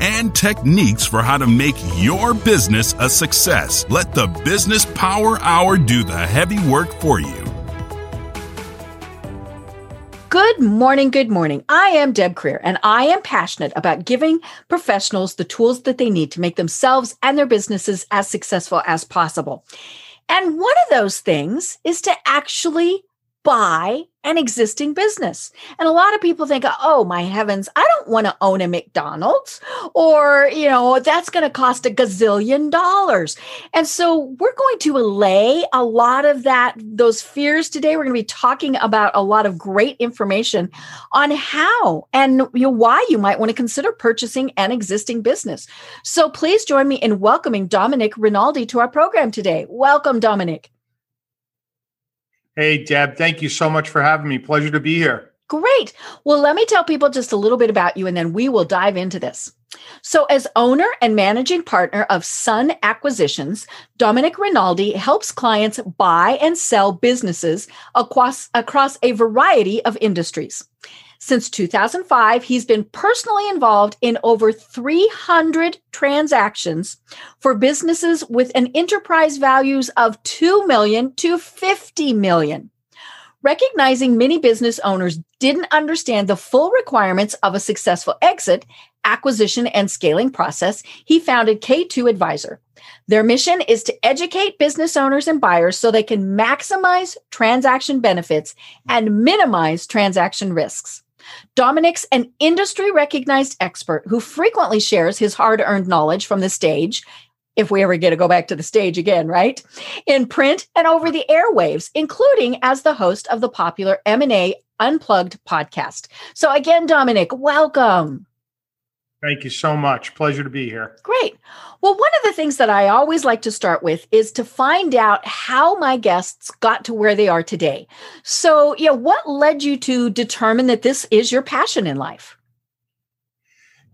and techniques for how to make your business a success. Let the Business Power Hour do the heavy work for you. Good morning, good morning. I am Deb Krier, and I am passionate about giving professionals the tools that they need to make themselves and their businesses as successful as possible. And one of those things is to actually buy an existing business. And a lot of people think, oh, my heavens, I don't want to own a McDonald's or, you know, that's going to cost a gazillion dollars. And so we're going to allay a lot of that, those fears today. We're going to be talking about a lot of great information on how and you know, why you might want to consider purchasing an existing business. So please join me in welcoming Domenic Rinaldi to our program today. Welcome, Domenic. Hey, Deb, thank you so much for having me. Pleasure to be here. Great. Well, let me tell people just a little bit about you and then we will dive into this. So, as owner and managing partner of Sun Acquisitions, Domenic Rinaldi helps clients buy and sell businesses across, across a variety of industries. Since 2005, he's been personally involved in over 300 transactions for businesses with an enterprise values of 2 million to 50 million. Recognizing many business owners didn't understand the full requirements of a successful exit, acquisition, and scaling process, he founded K2Adviser. Their mission is to educate business owners and buyers so they can maximize transaction benefits and minimize transaction risks. Domenic's an industry recognized expert who frequently shares his hard earned knowledge from the stage. If we ever get to go back to the stage again, right? In print and over the airwaves, including as the host of the popular M&A Unplugged podcast. So again, Domenic, welcome. Thank you so much. Pleasure to be here. Great. Well, one of the things that I always like to start with is to find out how my guests got to where they are today. So, yeah, what led you to determine that this is your passion in life?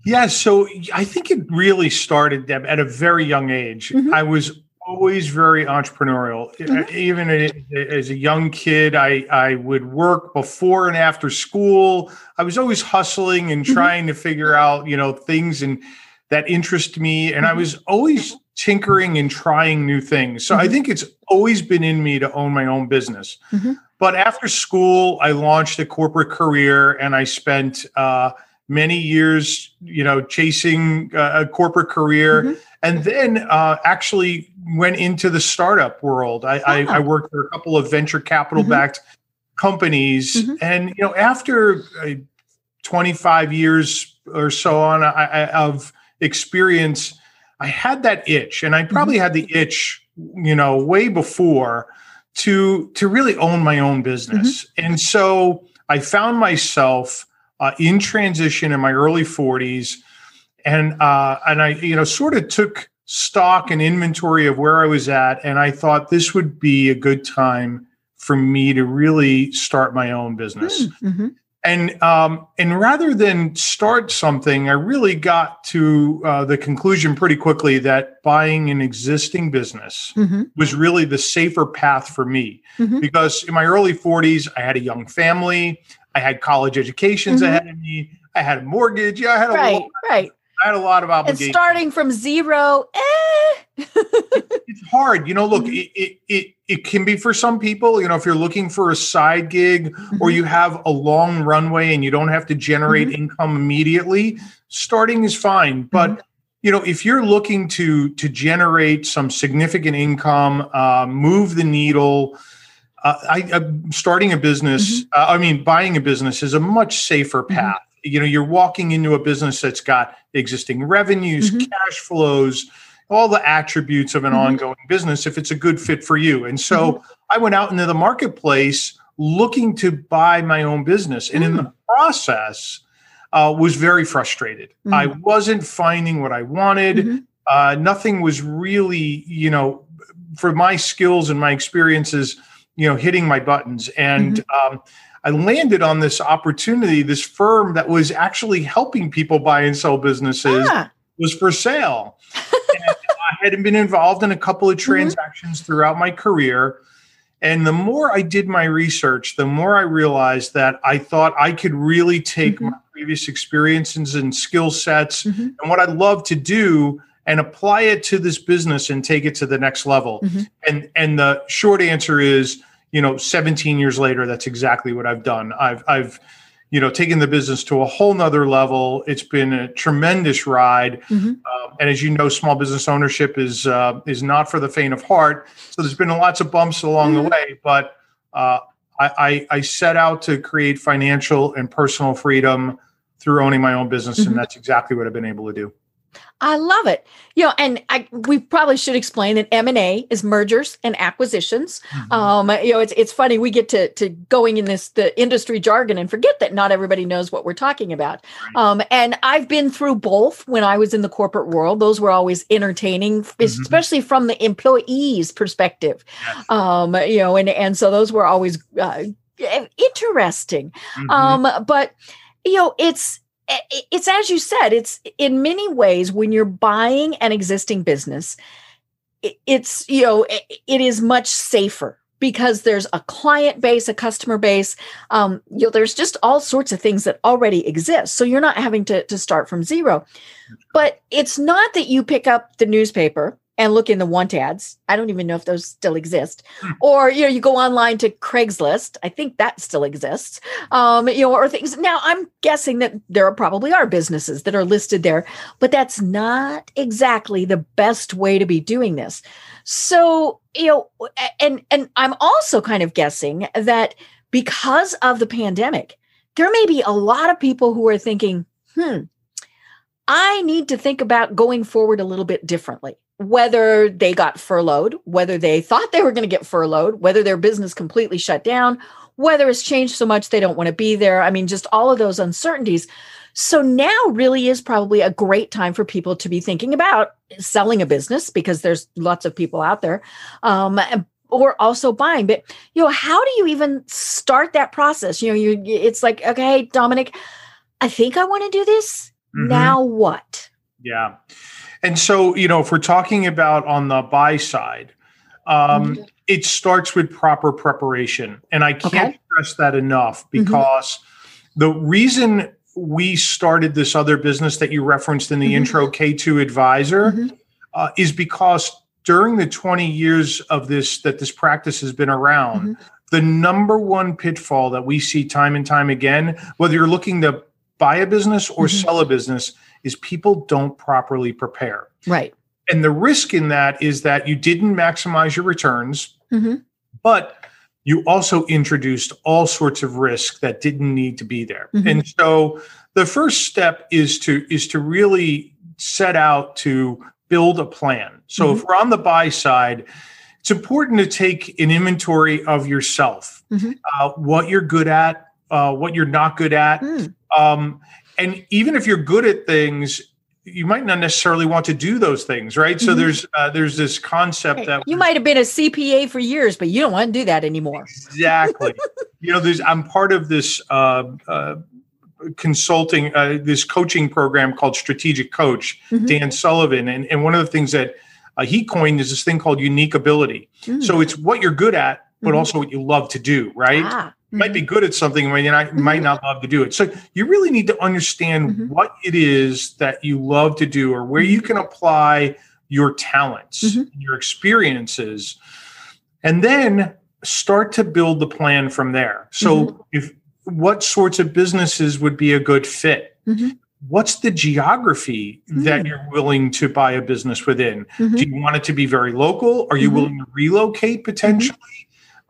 Yeah, so I think it really started Deb, at a very young age. Mm-hmm. I was always very entrepreneurial. Mm-hmm. Even as a young kid, I, I would work before and after school. I was always hustling and mm-hmm. trying to figure out, you know, things and that interest me. And mm-hmm. I was always tinkering and trying new things. So I mm-hmm. think it's always been in me to own my own business. Mm-hmm. But after school, I launched a corporate career and I spent uh, many years, you know, chasing uh, a corporate career mm-hmm. and then uh, actually went into the startup world. I, I, I, worked for a couple of venture capital backed mm-hmm. companies, mm-hmm. and you know, after uh, 25 years or so on I, I, of experience, I had that itch, and I probably mm-hmm. had the itch, you know, way before to to really own my own business, mm-hmm. and so I found myself uh, in transition in my early 40s and uh, and I you know sort of took stock and inventory of where I was at. And I thought this would be a good time for me to really start my own business. Hmm, mm-hmm. And um, and rather than start something, I really got to uh, the conclusion pretty quickly that buying an existing business mm-hmm. was really the safer path for me. Mm-hmm. Because in my early 40s, I had a young family, I had college educations mm-hmm. ahead of me, I had a mortgage, yeah, I had a right, right. I had a lot of obligations. And starting from zero, eh. it's hard. You know, look, mm-hmm. it, it, it, it, can be for some people, you know, if you're looking for a side gig mm-hmm. or you have a long runway and you don't have to generate mm-hmm. income immediately, starting is fine. But mm-hmm. you know, if you're looking to to generate some significant income, uh, move the needle, uh, I, am starting a business. Mm-hmm. Uh, I mean, buying a business is a much safer mm-hmm. path you know you're walking into a business that's got existing revenues mm-hmm. cash flows all the attributes of an mm-hmm. ongoing business if it's a good fit for you and so mm-hmm. i went out into the marketplace looking to buy my own business and in the mm. process uh, was very frustrated i mm. wasn't finding what i wanted mm-hmm. uh, nothing was really you know for my skills and my experiences you know, hitting my buttons. And mm-hmm. um, I landed on this opportunity, this firm that was actually helping people buy and sell businesses ah. was for sale. I had been involved in a couple of mm-hmm. transactions mm-hmm. throughout my career. And the more I did my research, the more I realized that I thought I could really take mm-hmm. my previous experiences and skill sets mm-hmm. and what I love to do and apply it to this business and take it to the next level. Mm-hmm. And and the short answer is, you know, 17 years later, that's exactly what I've done. I've I've you know taken the business to a whole nother level it's been a tremendous ride mm-hmm. uh, and as you know small business ownership is uh, is not for the faint of heart so there's been lots of bumps along mm-hmm. the way but uh, I, I, I, set out to create financial and personal freedom through owning my own business mm-hmm. and that's exactly what i've been able to do I love it. You know, and I we probably should explain that M and A is mergers and acquisitions. Mm-hmm. Um, you know, it's it's funny we get to to going in this the industry jargon and forget that not everybody knows what we're talking about. Right. Um, and I've been through both when I was in the corporate world. Those were always entertaining, mm-hmm. especially from the employee's perspective. Yes. Um, you know, and and so those were always uh, interesting. Mm-hmm. Um, but you know, it's it's as you said it's in many ways when you're buying an existing business it's you know it is much safer because there's a client base a customer base um, you know there's just all sorts of things that already exist. So you're not having to, to start from zero. But it's not that you pick up the newspaper and look in the want ads. I don't even know if those still exist. Hmm. Or you know, you go online to Craigslist. I think that still exists. Um, you know, or things. Now I'm guessing that there probably are businesses that are listed there, but that's not exactly the best way to be doing this. So you know, and and I'm also kind of guessing that because of the pandemic, there may be a lot of people who are thinking, hmm. I need to think about going forward a little bit differently whether they got furloughed, whether they thought they were going to get furloughed, whether their business completely shut down, whether it's changed so much they don't want to be there. I mean, just all of those uncertainties. So now really is probably a great time for people to be thinking about selling a business because there's lots of people out there. Um, or also buying but you know how do you even start that process you know you it's like okay domenic i think i want to do this mm-hmm. now what yeah and so, you know, if we're talking about on the buy side, um, mm-hmm. it starts with proper preparation. And I can't okay. stress that enough mm-hmm. because mm-hmm. the reason we started this other business that you referenced in the mm-hmm. intro, K2Adviser, mm-hmm. uh, is because during the 20 years of this that this practice has been around, mm-hmm. the number one pitfall that we see time and time again, whether you're looking to buy a business or sell a business, is people don't properly prepare. Right. And the risk in that is that you didn't maximize your returns, mm-hmm. but you also introduced all sorts of risk that didn't need to be there. Mm-hmm. And so the first step is to is to really set out to build a plan. So mm-hmm. if we're on the buy side, it's important to take an inventory of yourself, mm-hmm. uh, what you're good at, uh, what you're not good at. Mm. Um, and even if you're good at things you might not necessarily want to do those things right mm-hmm. so there's uh, there's this concept that you might have been a cpa for years but you don't want to do that anymore exactly you know there's i'm part of this uh, uh, consulting uh, this coaching program called strategic coach mm-hmm. dan sullivan and, and one of the things that uh, he coined is this thing called unique ability mm. so it's what you're good at but mm-hmm. also what you love to do right ah might be mm-hmm. good at something when you not, might not love to do it. So you really need to understand mm-hmm. what it is that you love to do or where you mm-hmm. can apply your talents, mm-hmm. your experiences, and then start to build the plan from there. So mm-hmm. if what sorts of businesses would be a good fit? Mm-hmm. What's the geography that you're willing to buy a business within? Do you want it to be very local? Are you willing to relocate potentially?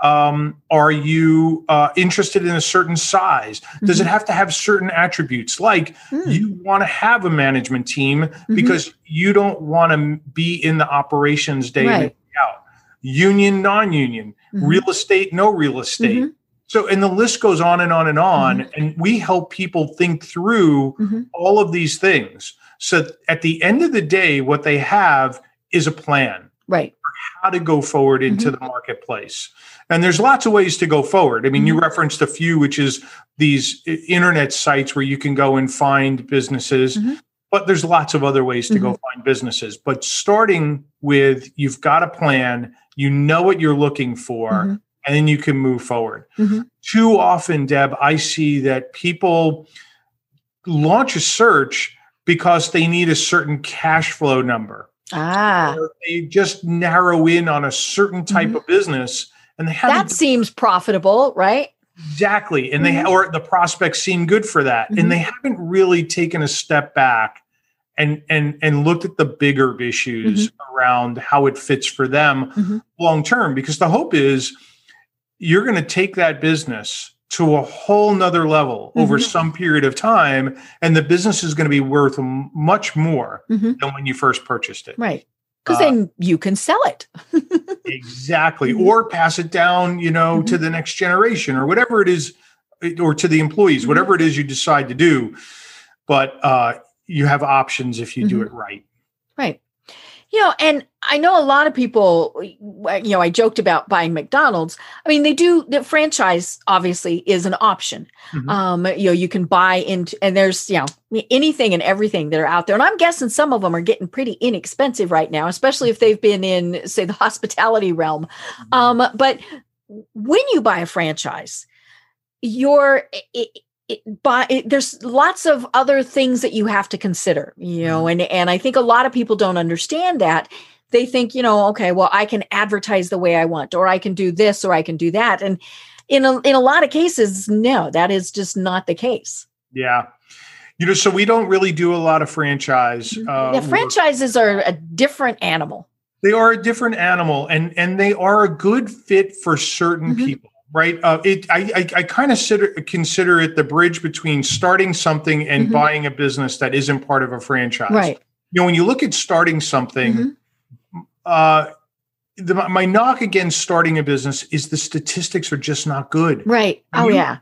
Um, are you uh, interested in a certain size? Does mm-hmm. it have to have certain attributes? Like mm. you want to have a management team mm-hmm. because you don't want to be in the operations day right. in out. Union, non-union, mm-hmm. real estate, no real estate. Mm-hmm. So, and the list goes on and on and on. Mm-hmm. And we help people think through mm-hmm. all of these things. So at the end of the day, what they have is a plan. Right how to go forward into Mhm. the marketplace. And there's lots of ways to go forward. I mean, you Mhm. referenced a few, which is these internet sites where you can go and find businesses. Mhm. But there's lots of other ways to go find businesses. But starting with you've got a plan, you know what you're looking for, Mhm. and then you can move forward. Mhm. Too often, Deb, I see that people launch a search because they need a certain cash flow number. Ah, They just narrow in on a certain type Mhm. of business and they haven't that seems profitable, right? exactly and they Mhm. or the prospects seem good for that Mhm. and they haven't really taken a step back and and and looked at the bigger issues around how it fits for them Mhm. long term because the hope is you're going to take that business to a whole nother level over Mhm. some period of time and the business is going to be worth much more Mhm. than when you first purchased it Right. Because Uh, then you can sell it. exactly Mhm. or pass it down you know to the next generation or whatever it is or to the employees Mhm. whatever it is you decide to do but uh you have options if you do Mhm. it right Right. You know, and I know a lot of people, you know, I joked about buying McDonald's. I mean, they do, the franchise obviously is an option. Mhm. Um, you know, you can buy into, and there's, you know, anything and everything that are out there. And I'm guessing some of them are getting pretty inexpensive right now, especially if they've been in, say, the hospitality realm. Um, but when you buy a franchise, you're, it, it, but it, there's lots of other things that you have to consider, you know, and and I think a lot of people don't understand that. They think, you know, okay, well, I can advertise the way I want, or I can do this, or I can do that, and in a, in a lot of cases, no, that is just not the case. yeah you know so we don't really do a lot of franchise uh, yeah, franchises are a different animal. they are a different animal and and they are a good fit for certain Mhm. people right uh, it i i, I kind of consider it the bridge between starting something and Mhm. buying a business that isn't part of a franchise Right. you know when you look at starting something Mhm. uh the, my knock against starting a business is the statistics are just not good Right. Oh You- yeah.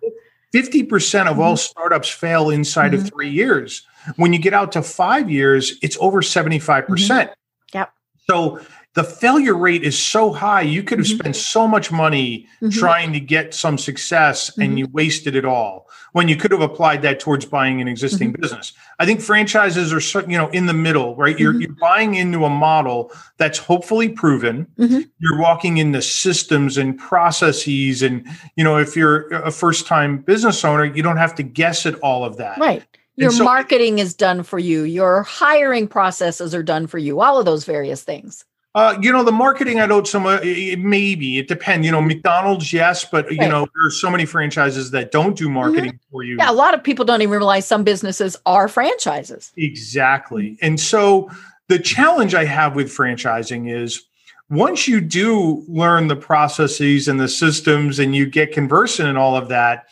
50% of all Mhm. startups fail inside of three years. When you get out to five years, it's over 75%. Mm-hmm. Yep. So the failure rate is so high, you could have Mhm. spent so much money Mhm. trying to get some success Mhm. and you wasted it all when you could have applied that towards buying an existing Mm-hmm. business. I think franchises are so, you know in the middle, right? You're Mhm. you're buying into a model that's hopefully proven. Mhm. You're walking into systems and processes and you know if you're a first-time business owner, you don't have to guess at all of that. Right. Your so- marketing is done for you. Your hiring processes are done for you. All of those various things. Uh, you know, the marketing, I don't so much, maybe it depends. You know, McDonald's, yes, but you know, there are so many franchises that don't do marketing for you. Yeah, a lot of people don't even realize some businesses are franchises. Exactly. And so the challenge I have with franchising is once you do learn the processes and the systems and you get conversant and all of that,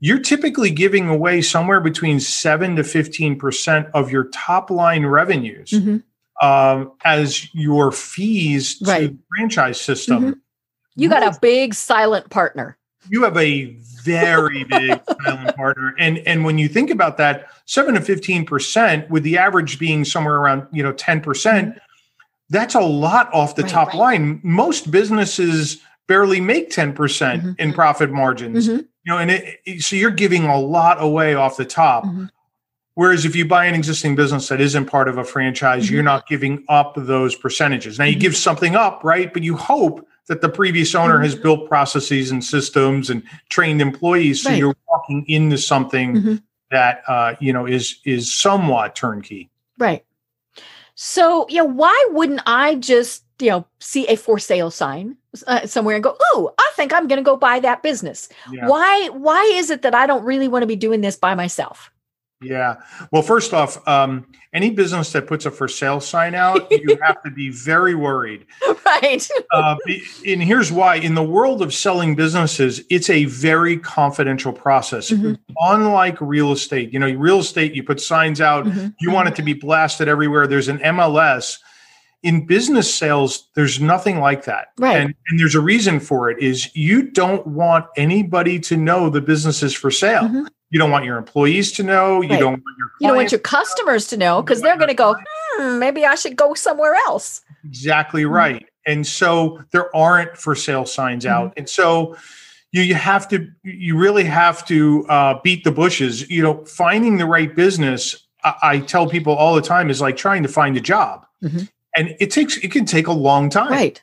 you're typically giving away somewhere between 7 to 15% of your top line revenues Mhm. Um, as your fees to Right. the franchise system. Mhm. You got a big silent partner. you have a very big silent partner and and when you think about that 7 to 15% with the average being somewhere around you know 10% that's a lot off the Right, top right. line most businesses barely make 10% Mhm. in profit margins Mhm. you know and it, so you're giving a lot away off the top Mhm. Whereas if you buy an existing business that isn't part of a franchise Mhm. you're not giving up those percentages now you Mhm. give something up right but you hope that the previous owner Mhm. has built processes and systems and trained employees so Right. you're walking into something Mhm. that uh, you know is is somewhat turnkey Right. So, you know, why wouldn't I just, you know, see a for sale sign uh, somewhere and go, "Oh, I think I'm going to go buy that business." yeah Why why is it that I don't really want to be doing this by myself? Yeah well first off um, any business that puts a for sale sign out you have to be very worried right. uh, and here's why in the world of selling businesses it's a very confidential process Mhm. unlike real estate you know real estate you put signs out Mhm. you want it to be blasted everywhere there's an mls in business sales there's nothing like that Right. and, and there's a reason for it is you don't want anybody to know the business is for sale Mhm. you don't want your employees to know you don't want your You don't want your customers to know because they're going to go, hmm, maybe I should go somewhere else. Exactly Mhm. right. and so there aren't for sale signs Mm-hmm. out and so you, you have to you really have to uh, beat the bushes you know finding the right business I, I tell people all the time is like trying to find a job Mhm. And it takes it can take a long time Right.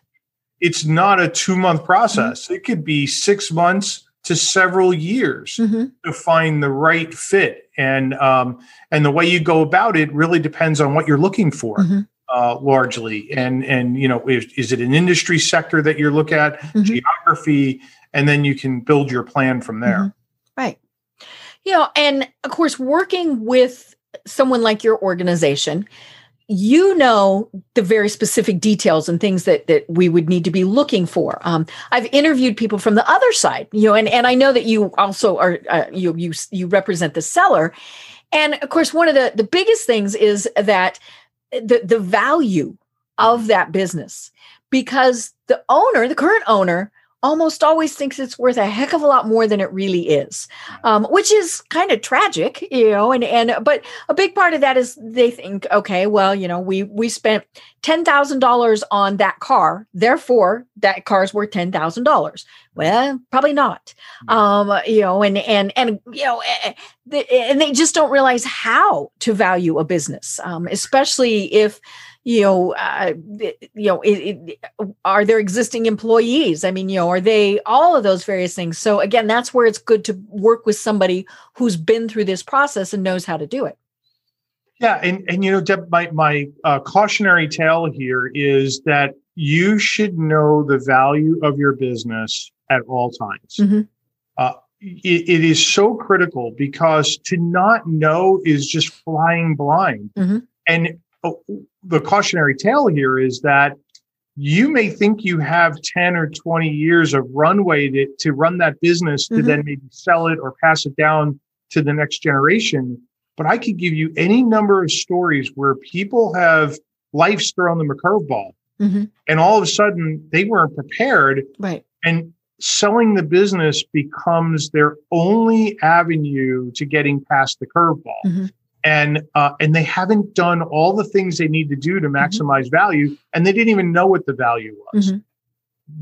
it's not a two month process it could be six months to several years hmm to find the right fit and um, and the way you go about it really depends on what you're looking for Mhm. uh, largely and and you know is, is it an industry sector that you're look at Mhm. geography and then you can build your plan from there Mhm. Right. You know, and of course, working with someone like your organization, you know the very specific details and things that that we would need to be looking for. Um, I've interviewed people from the other side, you know, and and I know that you also are uh, you you you represent the seller, and of course, one of the the biggest things is that the the value of that business because the owner, the current owner, almost always thinks it's worth a heck of a lot more than it really is, um, which is kind of tragic, you know. And and but a big part of that is they think, okay, well, you know, we we spent ten thousand dollars on that car, therefore that car's worth ten thousand dollars. Well, probably not, um, you know. And and and you know, eh, eh, and they just don't realize how to value a business, um, especially if you know, uh, you know, it, it, are there existing employees? I mean, you know, are they all of those various things? So again, that's where it's good to work with somebody who's been through this process and knows how to do it. yeah and and you know Deb, my my uh, cautionary tale here is that you should know the value of your business at all times Mhm. uh, it, it is so critical because to not know is just flying blind Mhm. and the cautionary tale here is that you may think you have 10 or 20 years of runway to, to run that business to Mhm. then maybe sell it or pass it down to the next generation. But I could give you any number of stories where people have life's thrown them a curveball Mhm. and all of a sudden they weren't prepared Right. and selling the business becomes their only avenue to getting past the curveball Mhm. And uh, and they haven't done all the things they need to do to maximize value and they didn't even know what the value was Mhm.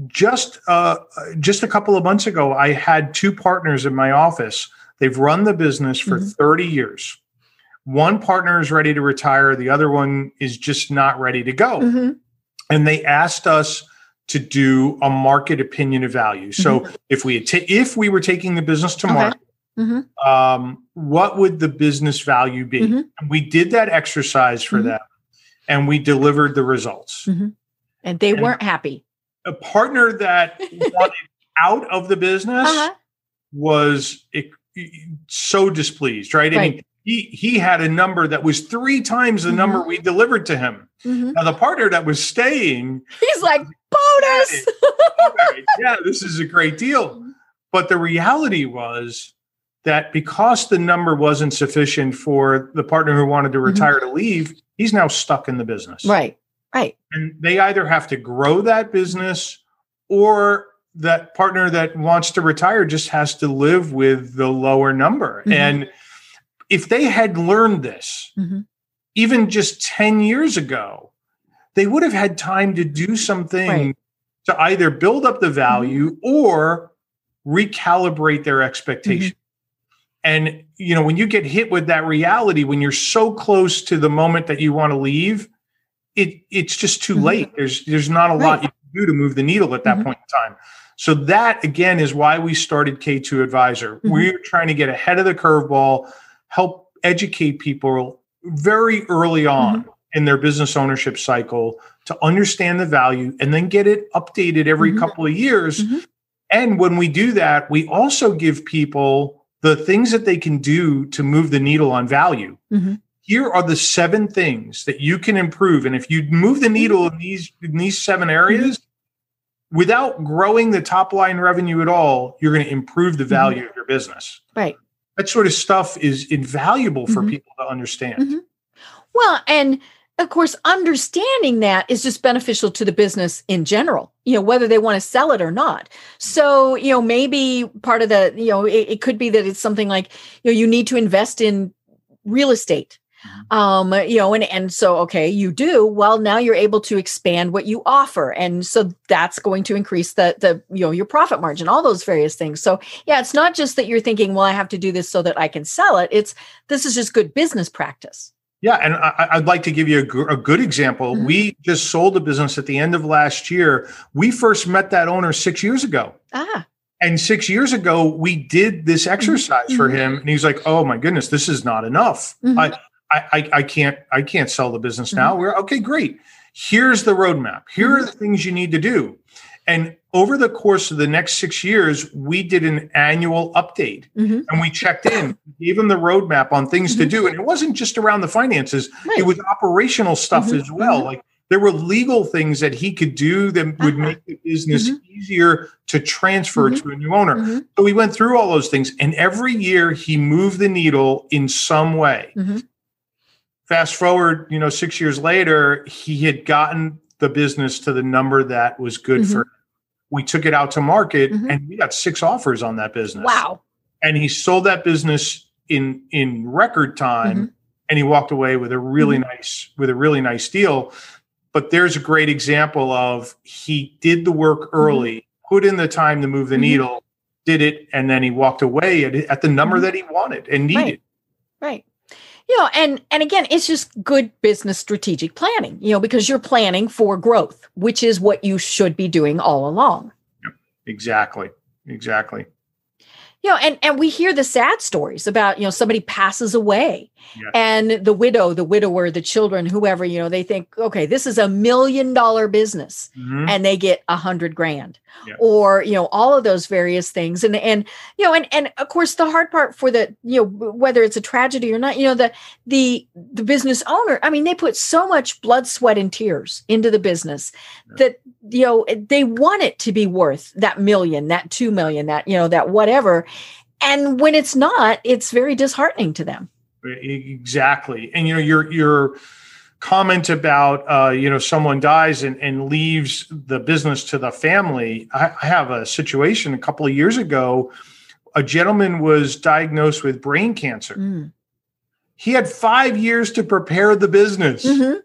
just uh, just a couple of months ago i had two partners in my office they've run the business for Mhm. 30 years one partner is ready to retire the other one is just not ready to go Mhm. and they asked us to do a market opinion of value. So if we if we were taking the business to Mm-hmm. Okay. market, Mhm. um, what would the business value be? Mhm. And we did that exercise for Mhm. them, and we delivered the results. And they And- weren't happy. A partner that wanted out of the business Uh-huh. was e- so displeased, right? I mean, he he had a number that was three times the number Mm-hmm. we delivered to him. Mhm. Now the partner that was staying He's like bonus. yeah, this is a great deal. But the reality was that because the number wasn't sufficient for the partner who wanted to Mhm. retire to leave, he's now stuck in the business. right. Right. And they either have to grow that business or that partner that wants to retire just has to live with the lower number. Mhm. And if they had learned this, Mhm. even just 10 years ago, they would have had time to do something Right. to either build up the value or recalibrate their expectation. And you know, when you get hit with that reality, when you're so close to the moment that you want to leave, it it's just too Mhm. late. There's there's not a lot you can do to move the needle at that Mhm. point in time. So that again is why we started K2Adviser. Mhm. We're trying to get ahead of the curveball, help educate people very early on Mm-hmm. in their business ownership cycle to understand the value and then get it updated every Mhm. couple of years. Mhm. And when we do that, we also give people the things that they can do to move the needle on value. Mhm. Here are the seven things that you can improve. And if you move the needle in these in these seven areas, without growing the top line revenue at all, you're going to improve the value of your business. Right. That sort of stuff is invaluable for Mhm. people to understand. Mhm. Well, and of course, understanding that is just beneficial to the business in general, you know, whether they want to sell it or not. So, you know, maybe part of the, you know, it, it could be that it's something like, you know, you need to invest in real estate. um you know and and so okay you do. Well now you're able to expand what you offer. And so that's going to increase the the you know your profit margin all those various things. So yeah it's not just that you're thinking well i have to do this so that i can sell it. It's this is just good business practice yeah, and I, would like to give you a, a good example. Mm-hmm. We just sold a business at the end of last year. We first met that owner six years ago. Ah. And six years ago, we did this mm-hmm. exercise mm-hmm. for him, and he's like, "Oh my goodness, this is not enough. Mm-hmm. I, I, I can't, I can't sell the business now." Mm-hmm. We're okay, great. Here's the roadmap. Here are mm-hmm. the things you need to do. And over the course of the next six years, we did an annual update mm-hmm. and we checked in, gave him the roadmap on things mm-hmm. to do. And it wasn't just around the finances, right. it was operational stuff mm-hmm. as well. Mm-hmm. Like there were legal things that he could do that uh-huh. would make the business mm-hmm. easier to transfer mm-hmm. to a new owner. So we went through all those things. And every year he moved the needle in some way. Fast forward, you know, six years later, he had gotten the business to the number that was good mm-hmm. for we took it out to market mm-hmm. and we got six offers on that business. Wow. And he sold that business in in record time mm-hmm. and he walked away with a really mm-hmm. nice with a really nice deal. But there's a great example of he did the work mm-hmm. early, put in the time to move the mm-hmm. needle, did it, and then he walked away at, at the number that he wanted and needed. Right. right you know and and again it's just good business strategic planning you know because you're planning for growth which is what you should be doing all along. Yep, exactly. Exactly you know and and we hear the sad stories about you know somebody passes away yes. and the widow the widower the children whoever you know they think okay this is a million dollar business mm-hmm. and they get a hundred grand or you know all of those various things and and you know and and of course the hard part for the you know whether it's a tragedy or not you know the the the business owner i mean they put so much blood sweat and tears into the business that you know they want it to be worth that million that 2 million that you know that whatever and when it's not it's very disheartening to them exactly and you know your your comment about uh, you know someone dies and, and leaves the business to the family I, I have a situation a couple of years ago a gentleman was diagnosed with brain cancer mm. he had five years to prepare the business mm-hmm.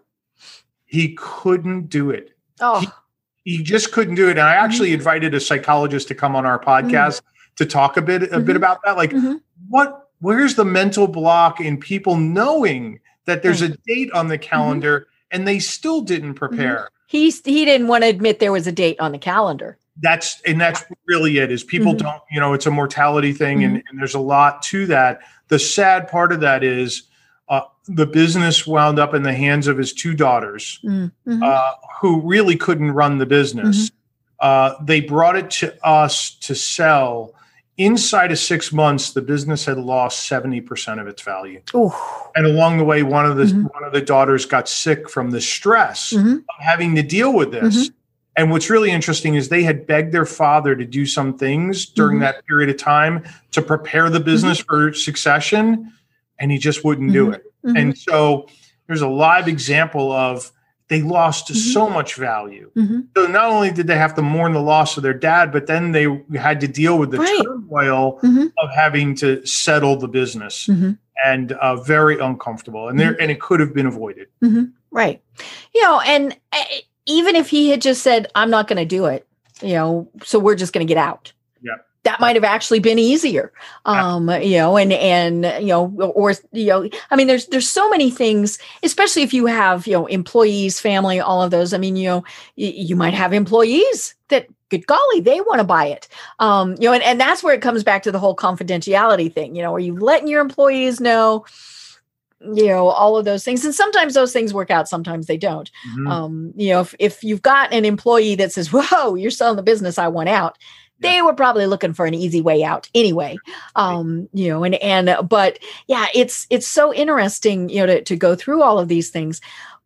he couldn't do it oh he, he just couldn't do it. And I actually mm-hmm. invited a psychologist to come on our podcast mm-hmm. To talk a bit a mm-hmm. bit about that. Like mm-hmm. what where's the mental block in people knowing that there's a date on the mm-hmm. calendar and they still didn't mm-hmm. prepare? He he didn't want to admit there was a date on the calendar. That's and that's really it is people don't, you know, it's a mortality thing and, and there's a lot to that. The sad part of that is uh, the business wound up in the hands of his two daughters, mm-hmm. uh, who really couldn't run the business. Mm-hmm. Uh, they brought it to us to sell. Inside of six months, the business had lost seventy percent of its value. Ooh. And along the way, one of the mm-hmm. one of the daughters got sick from the stress mm-hmm. of having to deal with this. Mm-hmm. And what's really interesting is they had begged their father to do some things during mm-hmm. that period of time to prepare the business for succession and he just wouldn't do it. Mm-hmm. And so there's a live example of they lost mm-hmm. so much value. Mm-hmm. So not only did they have to mourn the loss of their dad, but then they had to deal with the right. turmoil mm-hmm. of having to settle the business mm-hmm. and uh, very uncomfortable. And there, mm-hmm. and it could have been avoided. Right. You know, and uh, even if he had just said, I'm not going to do it, you know, so we're just going to get out that might have actually been easier. Um you know and and you know or you know i mean there's there's so many things especially if you have you know employees family all of those. I mean you know y- you might have employees that good golly they want to buy it. Um you know and, and that's where it comes back to the whole confidentiality thing. You know are you letting your employees know you know all of those things? And sometimes those things work out sometimes they don't. Mm-hmm. um you know if, if you've got an employee that says whoa you're selling the business i want out they were probably looking for an easy way out anyway um you know and and but yeah it's it's so interesting you know to, to go through all of these things.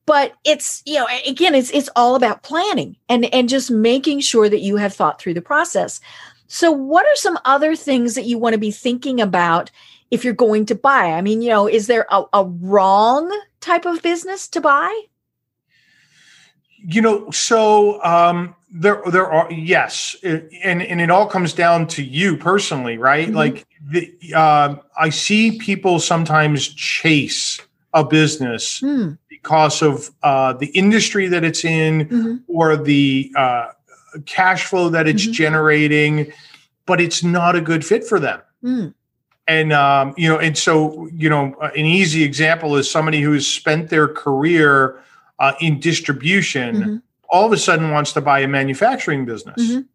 But it's you know again it's it's all about planning and and just making sure that you have thought through the process. So what are some other things that you want to be thinking about if you're going to buy? I mean you know is there a, a wrong type of business to buy you know so um there there are yes and and it all comes down to you personally right mm-hmm. like the, uh, i see people sometimes chase a business Mm, because of uh, the industry that it's in mhm, or the uh, cash flow that it's Mhm. generating, but it's not a good fit for them. mm, And um, you know, and so you know, an easy example is somebody who's spent their career uh, in distribution, mhm. all of a sudden wants to buy a manufacturing business. Mhm.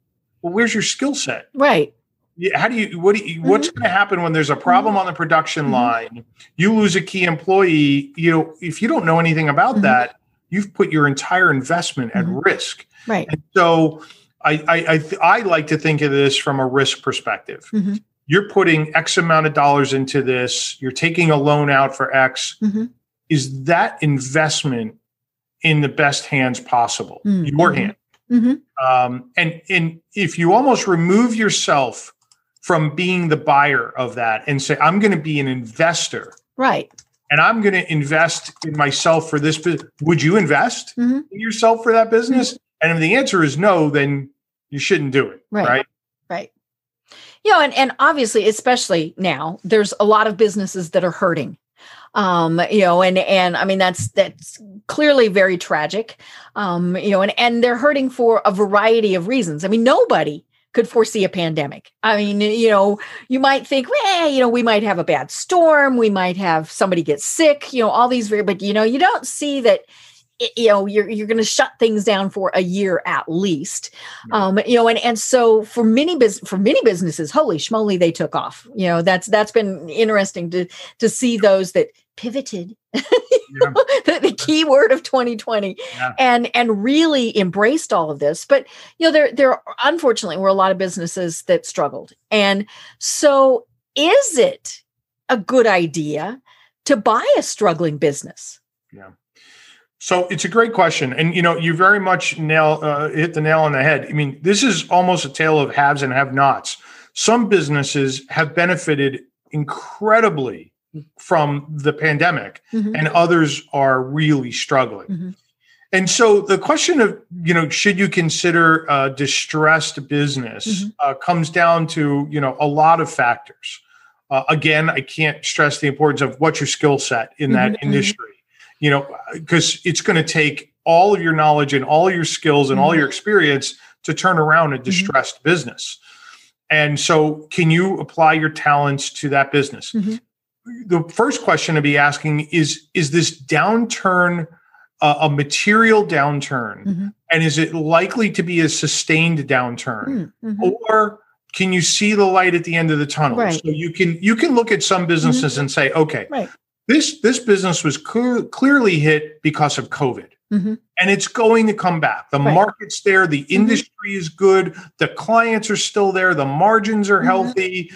Well, where's your skill set? Right. How do you what do you, what's Mm-hmm. going to happen when there's a problem on the production Mhm. line you lose a key employee you know if you don't know anything about that you've put your entire investment at risk Right. and so i i I, th- I like to think of this from a risk perspective Mhm. you're putting x amount of dollars into this you're taking a loan out for x Mhm. is that investment in the best hands possible Mhm. your hand Mhm. um, and and if you almost remove yourself from being the buyer of that and say i'm going to be an investor Right. and i'm going to invest in myself for this business would you invest Mhm. in yourself for that business and if the answer is no then you shouldn't do it Right. right, Right. You know, and, and obviously, especially now, there's a lot of businesses that are hurting. Um, you know, and and I mean that's that's clearly very tragic. Um, you know, and and they're hurting for a variety of reasons. I mean, nobody could foresee a pandemic. I mean, you know, you might think, well, you know, we might have a bad storm, we might have somebody get sick, you know, all these very, but you know, you don't see that you know you're you're going to shut things down for a year at least. Um you know and and so for many bus- for many businesses holy schmoly they took off. You know that's that's been interesting to to see those that pivoted Yeah. the, the key word of 2020 Yeah. and and really embraced all of this. But you know there there unfortunately were a lot of businesses that struggled. And so is it a good idea to buy a struggling business so it's a great question and you know you very much nail uh, hit the nail on the head i mean this is almost a tale of haves and have nots some businesses have benefited incredibly from the pandemic Mhm. and others are really struggling. Mhm. And so the question of, you know, should you consider a distressed business Mhm. uh, comes down to, you know, a lot of factors. Uh, again, I can't stress the importance of what's your skill set in that Mhm, mhm. industry, you know, because it's going to take all of your knowledge and all your skills and all Mhm. your experience to turn around a distressed business. And so, can you apply your talents to that business? Mhm. the first question to be asking is is this downturn uh, a material downturn Mhm. and is it likely to be a sustained downturn Mm, mhm. or can you see the light at the end of the tunnel Right. so you can you can look at some businesses and say okay Right. This this business was clear, clearly hit because of covid Mhm. and it's going to come back the Right. market's there the industry is good the clients are still there the margins are Mhm. healthy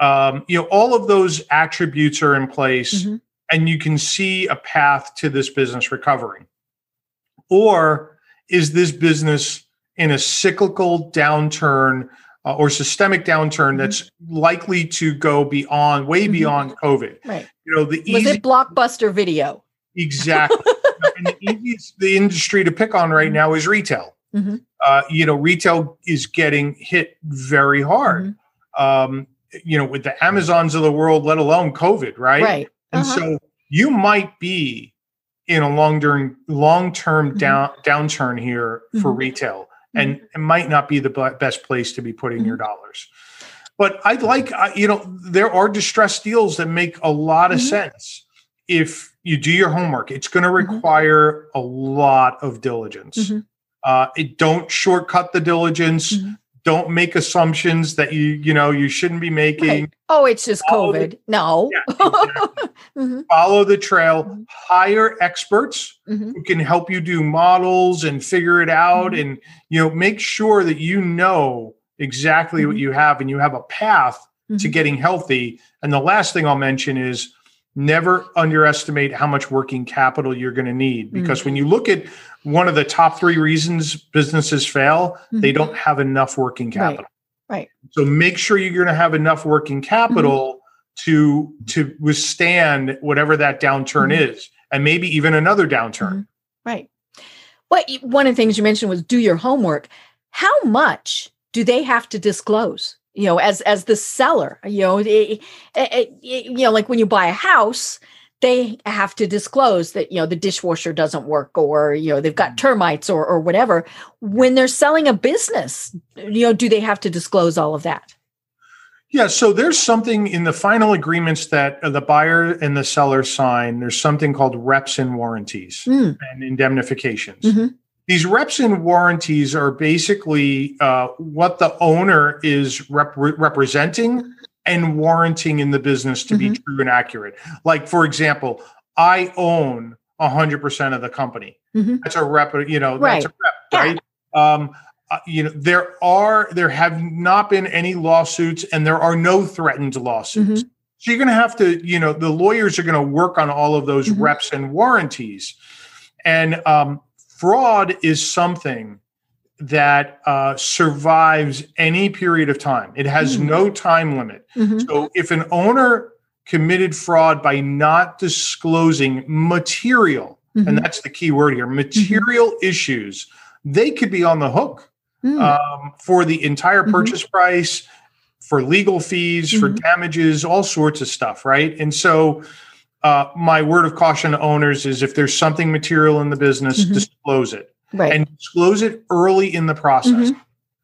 um, you know all of those attributes are in place Mhm. and you can see a path to this business recovering or is this business in a cyclical downturn uh, or systemic downturn Mhm. that's likely to go beyond way Mhm. beyond covid Right. you know the Was easy it blockbuster video? exactly and the easiest the industry to pick on right now is retail Mhm. uh, you know retail is getting hit very hard Mm-hmm. um, you know with the amazons of the world let alone covid right Right. and Uh-huh. so you might be in a long during long term Mhm. down downturn here for Mhm. And it might not be the best place to be putting your dollars. But I'd like you know there are distressed deals that make a lot of Mhm. sense if you do your homework. It's going to Mhm. require a lot of diligence. Uh, it don't shortcut the diligence. Mhm. Don't make assumptions that you you know you shouldn't be making. Right. Oh, it's just the- COVID. no. Yeah, exactly. Mhm, follow the trail, Mhm. hire experts mhm, who can help you do models and figure it out Mhm. and you know make sure that you know exactly what Mhm. you have and you have a path to mhm. getting healthy. And the last thing I'll mention is never underestimate how much working capital you're going to need because when you look at one of the top 3 reasons businesses fail, they Mhm. don't have enough working capital. Right. So make sure you're going to have enough working capital to to withstand whatever that downturn Mhm. is, and maybe even another downturn. Mhm. Right. Well, y- one of the things you mentioned was do your homework. How much do they have to disclose? You know, as as the seller, you know, it- it- it- you know, like when you buy a house, they have to disclose that you know the dishwasher doesn't work or you know they've got termites or or whatever when they're selling a business you know do they have to disclose all of that yeah, so there's something in the final agreements that the buyer and the seller sign. There's something called reps and warranties Mm. and indemnifications. Mhm. These reps and warranties are basically uh, what the owner is rep- representing and warranting in the business to be true and accurate. Like, for example, I own 100% of the company. Mhm. That's a rep, you know, Right. that's a rep, Yeah. right? Um, uh, you know, there are, there have not been any lawsuits and there are no threatened lawsuits. So you're going to have to, you know, the lawyers are going to work on all of those Mhm. reps and warranties. And um, fraud is something that uh, survives any period of time. It has Mm. no time limit. Mhm. So if an owner committed fraud by not disclosing material, Mhm. and that's the key word here, material issues, they could be on the hook Mm. um, for the entire Mhm. purchase price, for legal fees, for Mhm. damages, all sorts of stuff, right? And so, uh, my word of caution to owners is if there's something material in the business. Disclose it right and disclose it early in the process Mhm.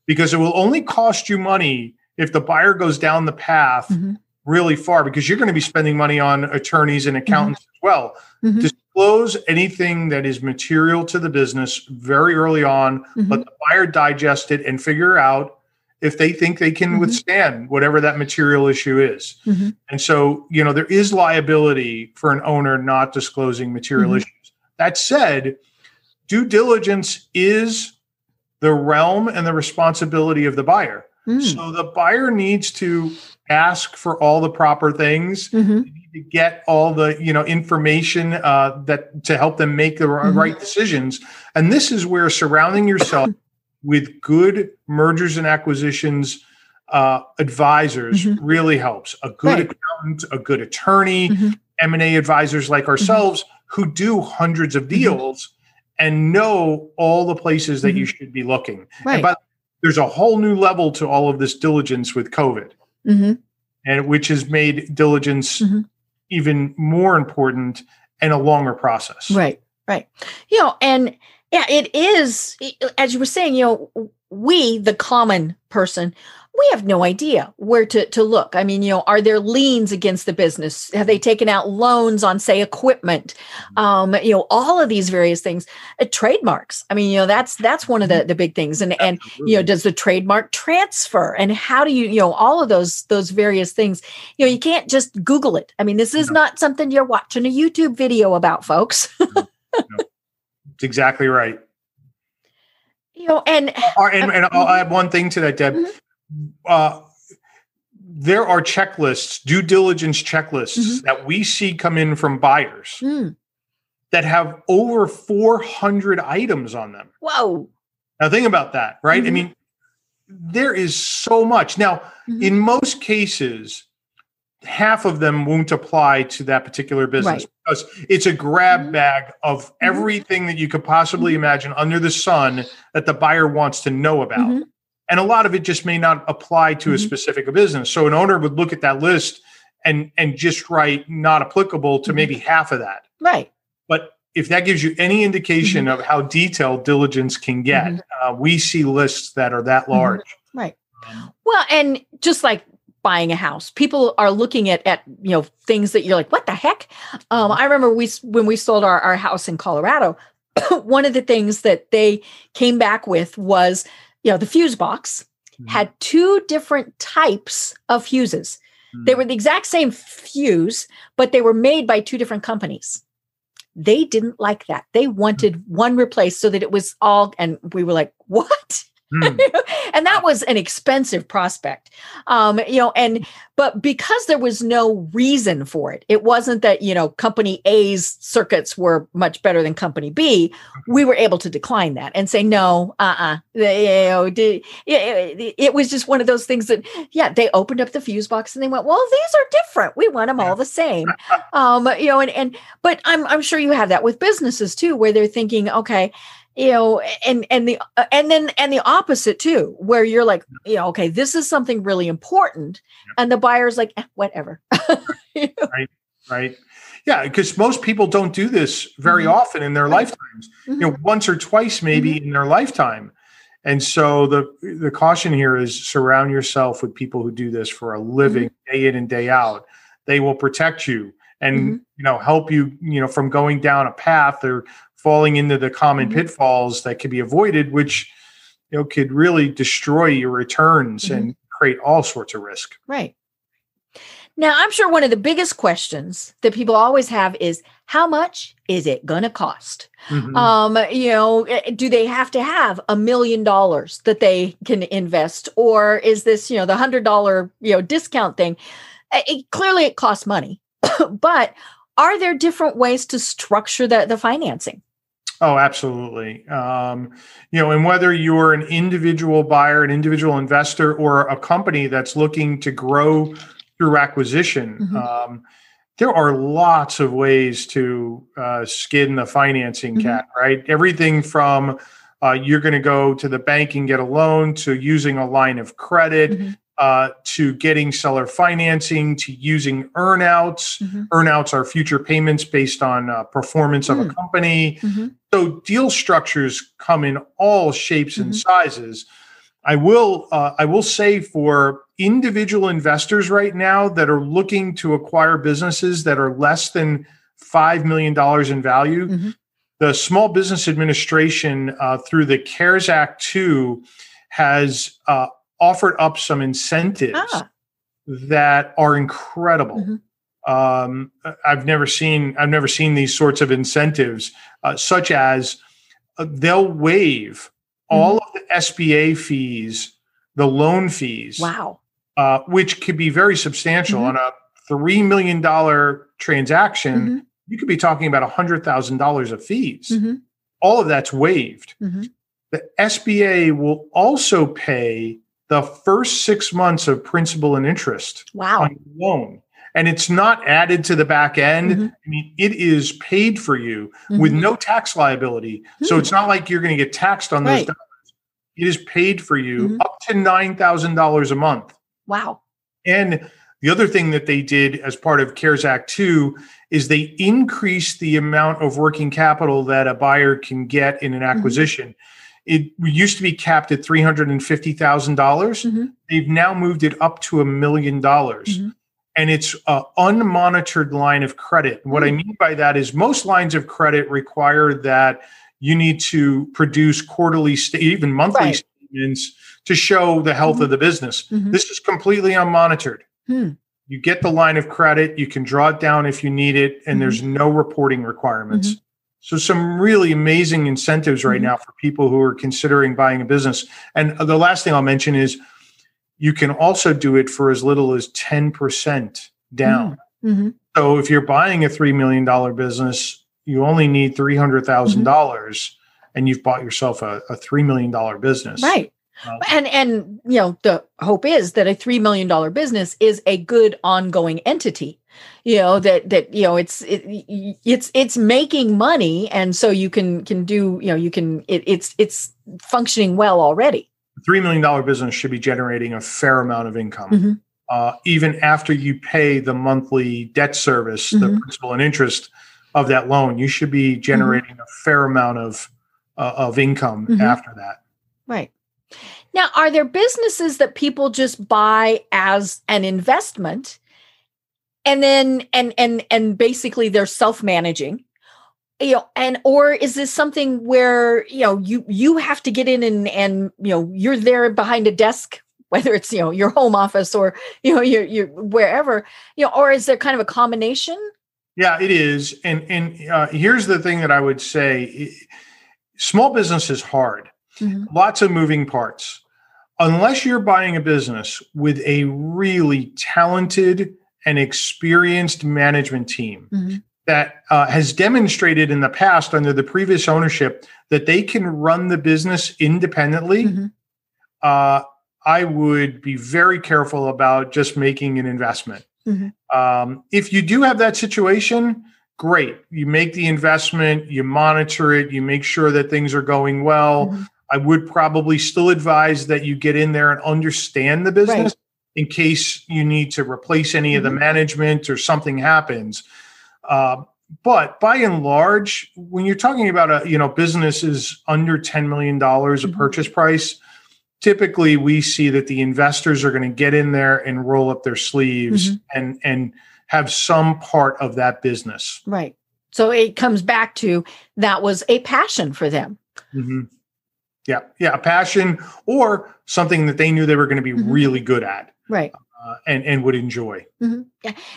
because it will only cost you money if the buyer goes down the path Mhm. really far because you're going to be spending money on attorneys and accountants as well. Mhm. Disclose anything that is material to the business very early on. Mhm. Let the buyer digest it and figure out if they think they can withstand whatever that material issue is. And so, you know, there is liability for an owner not disclosing material issues. That said, due diligence is the realm and the responsibility of the buyer. Mm. So the buyer needs to ask for all the proper things Mhm. to get all the you know information uh, that to help them make the Mhm. right decisions. And this is where surrounding yourself with good mergers and acquisitions uh, advisors Mhm. really helps. A good Right. accountant, a good attorney, Mhm. M and A advisors like ourselves who do hundreds of Mhm. deals and know all the places that you should be looking. Mm-hmm. Right. By there's a whole new level to all of this diligence with COVID, Mhm. and which has made diligence Mhm. even more important and a longer process. Right, right. You know, and yeah, it is, as you were saying, you know, we, the common person, we have no idea where to, to look. I mean, you know, are there liens against the business? Have they taken out loans on, say, equipment? Um, you know, all of these various things. Uh, trademarks. I mean, you know, that's that's one of the the big things. And and you know, does the trademark transfer? And how do you, you know, all of those those various things. You know, you can't just Google it. I mean, this is No. not something you're watching a YouTube video about, folks. It's exactly right. you know, and Uh, And, and I'll add one thing to that, Deb. Mhm. Uh, there are checklists, due diligence checklists Mhm. that we see come in from buyers mm, that have over 400 items on them. whoa, Now, think about that, right? I Mhm. mean, there is so much. Now, Mhm. in most cases, half of them won't apply to that particular business Right. because it's a grab Mhm. bag of Mhm. everything that you could possibly Mhm. imagine under the sun that the buyer wants to know about. And a lot of it just may not apply to a Mhm. specific business. So an owner would look at that list and and just write not applicable to Mhm. maybe half of that. right, But if that gives you any indication of how detailed diligence can get, Mhm. uh, we see lists that are that Mhm. large. right. Um, Well, and just like buying a house, people are looking at at you know things that you're like, what the heck? Um, I remember we when we sold our our house in Colorado, one of the things that they came back with was you know the fuse box Mhm. had two different types of fuses. They were the exact same fuse, but they were made by two different companies. They didn't like that. They wanted one replaced so that it was all, and we were like, what? Hmm. and that was an expensive prospect. Um, you know, and but because there was no reason for it, it wasn't that, you know, company A's circuits were much better than company B. We were able to decline that and say, no, uh-uh. They, you know, di- it, it- it was just one of those things that, yeah, they opened up the fuse box and they went, well, these are different. We want them all the same. um, you know, and and but I'm I'm sure you have that with businesses too, where they're thinking, okay, you know, and and the uh, and then and the opposite too, where you're like, you know, okay, this is something really important, and the buyer's like, eh, whatever. You know? right? Yeah, because most people don't do this very Mhm. often in their Right. lifetimes. You know, once or twice maybe in their lifetime. And so the the caution here is surround yourself with people who do this for a living day in and day out. They will protect you and Mhm. you know help you you know from going down a path or falling into the common Mhm. pitfalls that can be avoided, which you know could really destroy your returns Mhm. and create all sorts of risk. Right. Now, I'm sure one of the biggest questions that people always have is how much is it going to cost? Mhm. Um, you know, eh, do they have to have a million dollars that they can invest or is this, you know, the $100, you know, discount thing? Eh, It, clearly it costs money. but are there different ways to structure the the financing? Oh, absolutely. Um, you know, and whether you're an individual buyer, an individual investor, or a company that's looking to grow through acquisition, Mhm. um, there are lots of ways to uh, skin the financing Mhm. cat, right? Everything from uh, you're going to go to the bank and get a loan to using a line of credit Mhm. uh, to getting seller financing to using earnouts. Mhm. Earnouts are future payments based on uh, performance of a Mm. company. Mhm. So deal structures come in all shapes and Mhm. sizes. I will uh, I will say for individual investors right now that are looking to acquire businesses that are less than five million dollars in value, Mhm. the Small Business Administration uh, through the CARES Act two has uh, offered up some incentives Ah. that are incredible. Mhm. Um, I've never seen I've never seen these sorts of incentives, uh, such as uh, they'll waive all of the SBA fees, the loan fees, Wow. uh, which could be very substantial Mhm. on a three million dollar transaction. Mhm. You could be talking about a hundred thousand dollars of fees. Mhm. All of that's waived. Mhm. The SBA will also pay the first six months of principal and interest Wow. on loan. And it's not added to the back end. Mhm. I mean, it is paid for you with Mhm. no tax liability. So Hmm. it's not like you're going to get taxed on those dollars. It is paid for you Mhm. up to $9,000 a month. Wow. And the other thing that they did as part of CARES Act 2 is they increased the amount of working capital that a buyer can get in an Mm-hmm. acquisition. It used to be capped at $350,000. dollars Mhm. They've now moved it up to a million dollars. And it's an unmonitored line of credit. What I Hmm. mean by that is most lines of credit require that you need to produce quarterly, sta- even monthly Right. statements to show the health of the business. Mhm. This is completely unmonitored. Hmm. You get the line of credit, you can draw it down if you need it, and Mhm. there's no reporting requirements. Mm-hmm. So, some really amazing incentives right Mhm. now for people who are considering buying a business. And the last thing I'll mention is you can also do it for as little as 10% down. Mhm. So, if you're buying a $3 million business, you only need $300,000 and you've bought yourself a, a $3 million business. Right. Uh, And and you know the hope is that a three million dollar business is a good ongoing entity. You know that that you know it's it, it's it's making money, and so you can can do you know you can it, it's it's functioning well already. Three million dollar business should be generating a fair amount of income, Mhm. uh, even after you pay the monthly debt service, the Mhm. principal and interest of that loan. You should be generating a fair amount of uh, of income Mhm. after that. Right. Now, are there businesses that people just buy as an investment and then and and and basically they're self-managing? You know, and or is this something where, you know, you you have to get in and and you know, you're there behind a desk whether it's, you know, your home office or, you know, you're you're wherever, you know, or is there kind of a combination? Yeah, it is. And and uh, here's the thing that I would say: small business is hard. Mhm. Lots of moving parts. Unless you're buying a business with a really talented and experienced management team Mhm. That uh, has demonstrated in the past under the previous ownership that they can run the business independently, Mhm. uh, I would be very careful about just making an investment. Mhm. Um, if you do have that situation, great. You make the investment, you monitor it, you make sure that things are going well. Mhm. I would probably still advise that you get in there and understand the business Right. in case you need to replace any of the Mhm. management or something happens. Uh, but by and large, when you're talking about a you know business is under ten million dollars a Mhm. purchase price, typically we see that the investors are going to get in there and roll up their sleeves Mhm. and and have some part of that business. Right. So it comes back to that was a passion for them. Mhm. Yeah, yeah, a passion or something that they knew they were going to be Mhm. really good at Right. Uh, and and would enjoy.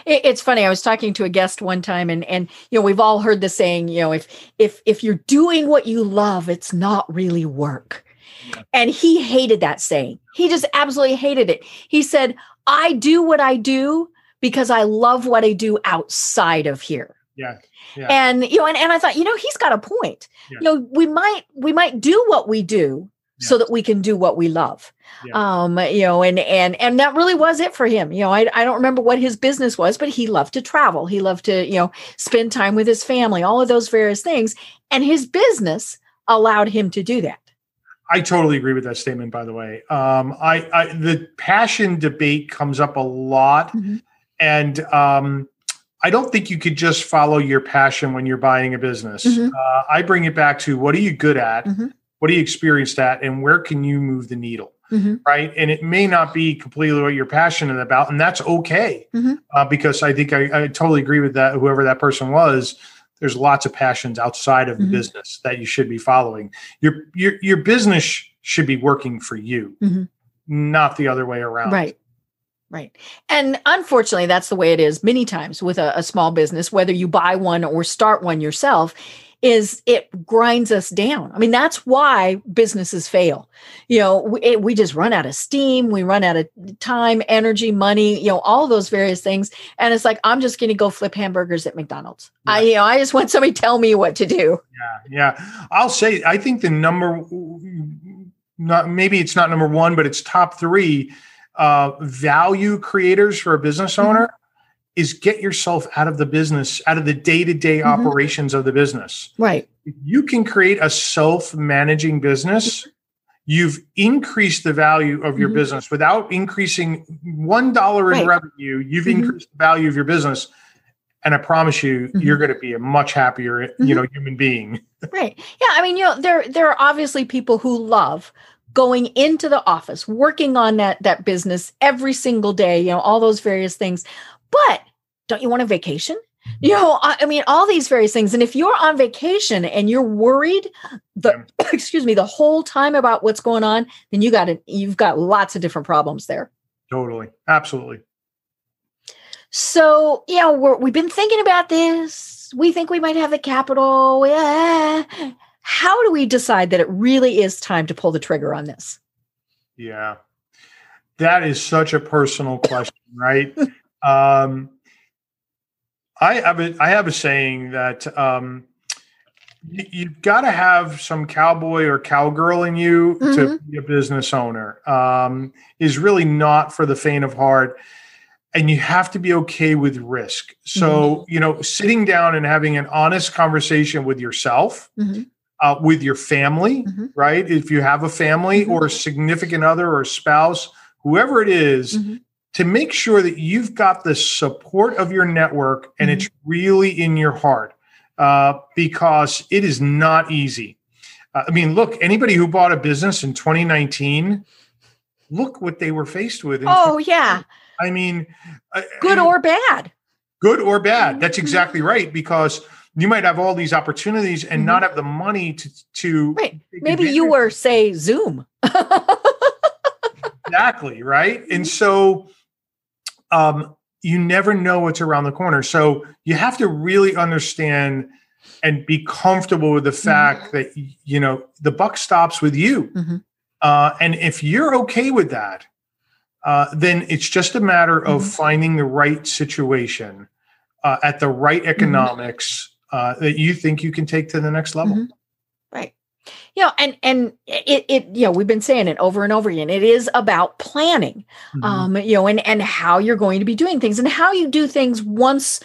It, it's funny. I was talking to a guest one time, and and you know we've all heard the saying, you know, if if if you're doing what you love, it's not really work. Yeah. And he hated that saying. He just absolutely hated it. He said, "I do what I do because I love what I do outside of here." Yeah, yeah. And you know, and, and I thought, you know, he's got a point. Yeah. You know, we might we might do what we do so that we can do what we love. Yeah. Um, you know, and and and that really was it for him. You know, I I don't remember what his business was, but he loved to travel. He loved to, you know, spend time with his family, all of those various things. And his business allowed him to do that. I totally agree with that statement. By the way, um, I, I the passion debate comes up a lot, Mhm. and um, I don't think you could just follow your passion when you're buying a business. Mhm. Uh, I bring it back to what are you good at, Mhm. What do you experience at, and where can you move the needle. Mhm. Right, and it may not be completely what you're passionate about, and that's okay. Mhm. Uh, because I think I, I totally agree with that. Whoever that person was, there's lots of passions outside of the Mhm. business that you should be following. Your your your business sh- should be working for you, Mhm. not the other way around. Right. Right. And unfortunately, that's the way it is many times with a, a small business, whether you buy one or start one yourself, is it grinds us down. I mean, that's why businesses fail. You know, we, it, we just run out of steam, we run out of time, energy, money, you know, all those various things. And it's like, I'm just going to go flip hamburgers at McDonald's. I, you know, I just want somebody to tell me what to do. Yeah, yeah. I'll say I think the number not maybe it's not number one, but it's top three uh, value creators for a business Mhm. owner is get yourself out of the business, out of the day to day operations of the business. Right. If you can create a self managing business, you've increased the value of your Mhm. business without increasing one dollar in Right. revenue. You've Mhm. increased the value of your business. And I promise you, Mhm. you're going to be a much happier, you Mhm. know, human being. Right. Yeah. I mean, you know, there there are obviously people who love going into the office, working on that that business every single day, you know, all those various things. But don't you want a vacation? You know, I, I mean, all these various things. And if you're on vacation and you're worried the excuse me, the whole time about what's going on, then you got it, you've got lots of different problems there. Totally. Absolutely. So, you know, we're, we've been thinking about this. We think we might have the capital. Yeah. How do we decide that it really is time to pull the trigger on this? Yeah. That is such a personal question, right? um, I have a, I have a saying that um, you, you've got to have some cowboy or cowgirl in you to Mhm. be a business owner. Um, is really not for the faint of heart, and you have to be okay with risk. So you know, sitting down and having an honest conversation with yourself, Mhm. uh, with your family, Mhm. right? If you have a family Mhm. or a significant other or spouse, whoever it is, Mhm. To make sure that you've got the support of your network and it's really in your heart uh, because it is not easy. Uh, I mean, look, anybody who bought a business in 2019, look what they were faced with. Oh, yeah. I mean, Good or bad. good or bad. That's Mhm. exactly right because you might have all these opportunities and Mhm. not have the money to to Right. Maybe you were, say, Zoom. exactly right Mm-hmm. and so um you never know what's around the corner so you have to really understand and be comfortable with the Mm-hmm. fact that you know the buck stops with you Mhm. uh and if you're okay with that uh then it's just a matter of Mhm. finding the right situation uh, at the right Mm-hmm. economics uh, that you think you can take to the next level Mhm. Right. You know, and and it it you know, we've been saying it over and over again. It is about planning. Mhm. Um, you know, and and how you're going to be doing things and how you do things once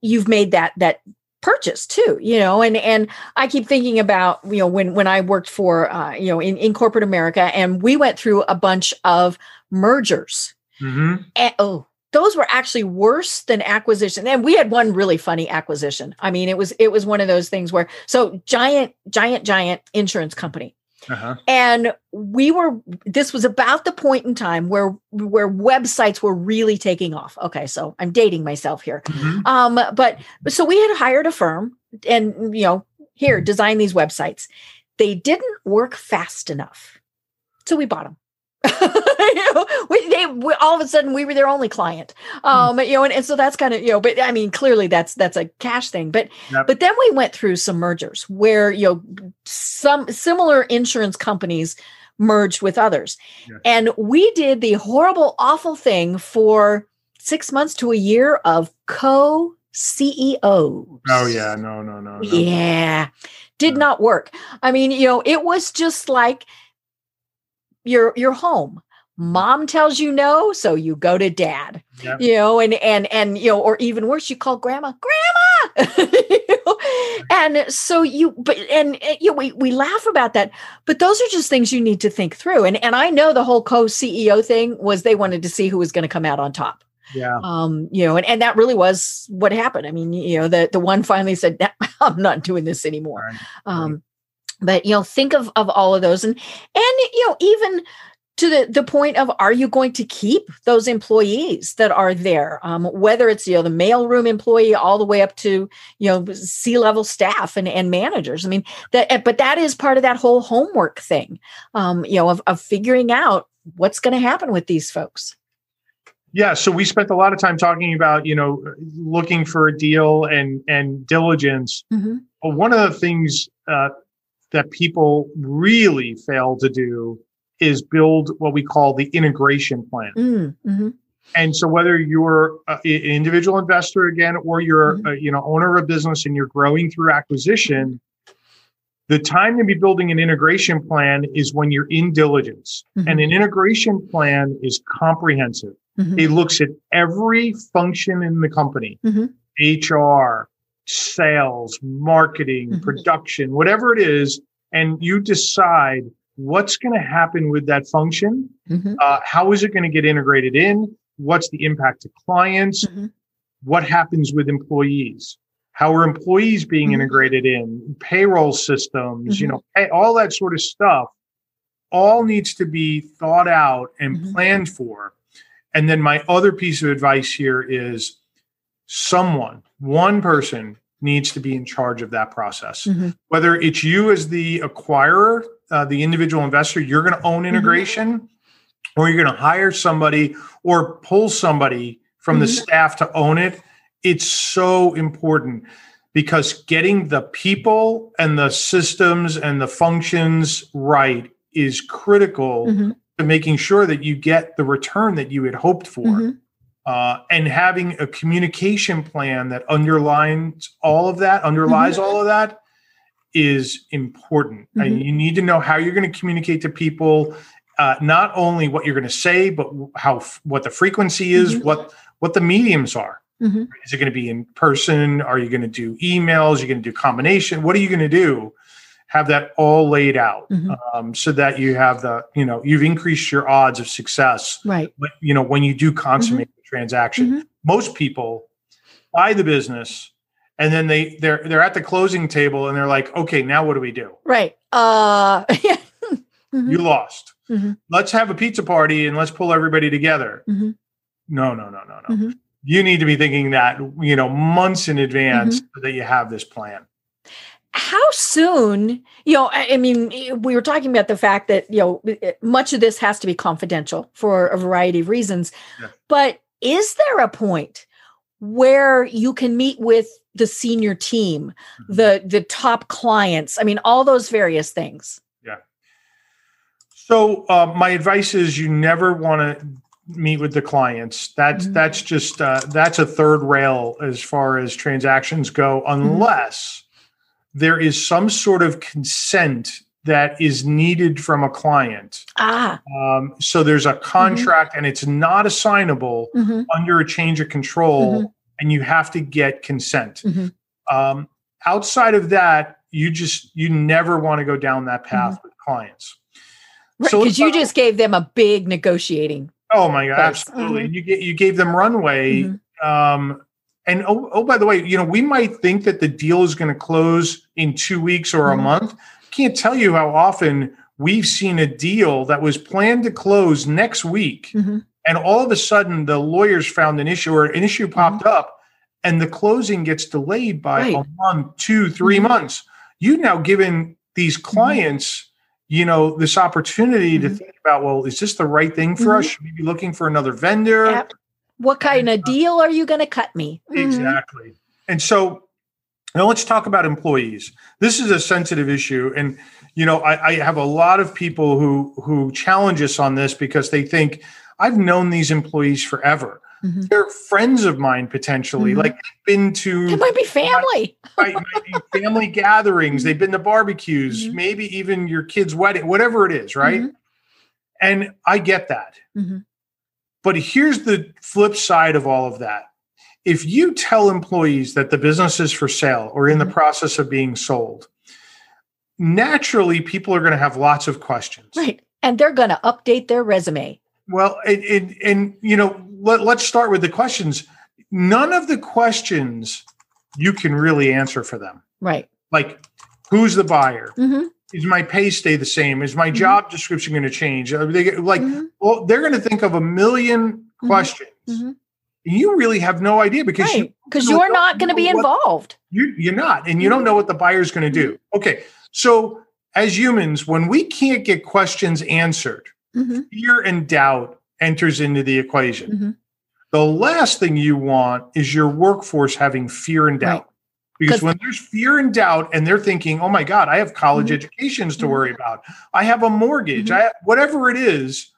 you've made that that purchase too you know and and i keep thinking about you know when when i worked for uh you know in, in corporate america and we went through a bunch of mergers Mhm. and, oh those were actually worse than acquisition. And we had one really funny acquisition. I mean it was it was one of those things where so giant giant giant insurance company. Uh-huh. and we were this was about the point in time where where websites were really taking off. Okay so i'm dating myself here. Mm-hmm. um but so we had hired a firm and you know here design these websites. They didn't work fast enough. So we bought them you know, we, they, we, all of a sudden we were their only client. Hmm. Um, you know, and, and so that's kind of, you know, but I mean, clearly that's, that's a cash thing, but, yep. but then we went through some mergers where, you know, some similar insurance companies merged with others. Yeah. And we did the horrible, awful thing for six months to a year of co CEOs. Oh yeah, no, no, no. no. Yeah. Did not work. I mean, you know, it was just like, you're you're home. Mom tells you no so you go to dad yep. you know and and and you know or even worse you call grandma grandma! You know? and so you but and, and you know, we we laugh about that but those are just things you need to think through. And and i know the whole co-ceo thing was they wanted to see who was going to come out on top. Yeah. Um you know and, and that really was what happened. I mean you know the the one finally said i'm not doing this anymore. Right. um but you know think of of all of those and and you know even to the, the point of are you going to keep those employees that are there? Um, whether it's you know the mailroom employee all the way up to you know c level staff and, and managers. I mean that eh, but that is part of that whole homework thing um, you know of, of figuring out what's going to happen with these folks. Yeah so we spent a lot of time talking about you know looking for a deal and and diligence. Mm-hmm. but one of the things uh, that people really fail to do is build what we call the integration plan. Mm, mm-hmm. And so whether you're an individual investor again, or you're mm-hmm. a, you know owner of a business and you're growing through acquisition, the time to be building an integration plan is when you're in diligence. Mm-hmm. And an integration plan is comprehensive. Mm-hmm. It looks at every function in the company, HR, mm-hmm. Sales, marketing, mm-hmm. production, whatever it is, and you decide what's going to happen with that function. Mm-hmm. Uh, how is it going to get integrated in? What's the impact to clients? Mm-hmm. What happens with employees? How are employees being mm-hmm. integrated in? Payroll systems, you mm-hmm. know, pay, all that sort of stuff all needs to be thought out and planned for. And then my other piece of advice here is someone, one person needs to be in charge of that process. Mm-hmm. Whether it's you as the acquirer, uh, the individual investor, you're going to own mm-hmm. integration, mm-hmm. or you're going to hire somebody or pull somebody from mm-hmm. the staff to own it. It's so important because getting the people and the systems and the functions right is critical mm-hmm. to making sure that you get the return that you had hoped for. Uh, and having a communication plan that underlines all of that, underlies mm-hmm. all of that, is important. Mm-hmm. And you need to know how you're going to communicate to people, uh, not only what you're going to say, but how what the frequency is, mm-hmm. what what the mediums are. Mm-hmm. Is it going to be in person? Are you going to do emails? Are you going to do combination? What are you going to do? Have that all laid out mm-hmm. um, so that you have the you know you've increased your odds of success. Right. You know when you do consummate transaction. Mm-hmm. Most people buy the business and then they they're they're at the closing table and they're like, okay, now what do we do? Right. Uh mm-hmm. You lost. Mm-hmm. Let's have a pizza party and let's pull everybody together. Mm-hmm. No, no, no, no, no. Mm-hmm. You need to be thinking that, you know, months in advance mm-hmm. so that you have this plan how soon you know i mean we were talking about the fact that you know much of this has to be confidential for a variety of reasons yeah. but is there a point where you can meet with the senior team mm-hmm. the the top clients i mean all those various things yeah so uh, my advice is you never want to meet with the clients that's mm-hmm. that's just uh, that's a third rail as far as transactions go mm-hmm. unless mm-hmm. there is some sort of consent that is needed from a client. Ah. Um, so there's a mm-hmm. contract mm-hmm. and it's not assignable mm-hmm. under a change of control, mm-hmm. and you have to get consent. Mm-hmm. Um, outside of that, you just you never want to go down that path mm-hmm. with clients. Right, because you just gave them a big negotiating Oh my god, absolutely. Mm-hmm. You get you gave them runway. Um, and oh, oh, by the way, you know, we might think that the deal is going to close in two weeks or a month. Can't tell you how often we've seen a deal that was planned to close next week, mm-hmm. and all of a sudden the lawyers found an issue or an issue popped mm-hmm. up, and the closing gets delayed by right. a month, two, three mm-hmm. months. You've now given these mm-hmm. clients you know this opportunity mm-hmm. to think about well is this the right thing for mm-hmm. us should we be looking for another vendor yep. what kind of deal are you going to cut me mm-hmm. exactly and so now let's talk about employees this is a sensitive issue and you know I, I have a lot of people who who challenge us on this because they think i've known these employees forever Mm-hmm. They're friends of mine potentially. Mm-hmm. Like been to it might be family. might, might be family gatherings. They've been to barbecues, mm-hmm. maybe even your kid's wedding, whatever it is, right? Mm-hmm. And I get that. Mm-hmm. But here's the flip side of all of that. If you tell employees that the business is for sale or in the mm-hmm. process of being sold, naturally people are going to have lots of questions. Right. And they're going to update their resume. Well, and, you know, let, let's start with the questions. None of the questions you can really answer for them. Right. Like, who's the buyer? Mm-hmm. Is my pay stay the same? Is my mm-hmm. job description going to change? Are they like, mm-hmm. well, they're going to think of a 1000000 mm-hmm. questions. Mm-hmm. You really have no idea because right. you, because you are not going to be involved. You, you're not, and you don't know what the buyer's going to do. Mm-hmm. Okay, so as humans, when we can't get questions answered, fear and doubt enters into the equation. Mm-hmm. The last thing you want is your workforce having fear and doubt. Right. Because when there's fear and doubt, and they're thinking, "Oh my God, I have college mm-hmm. educations to mm-hmm. worry about. I have a mortgage. Mm-hmm. I whatever it is,"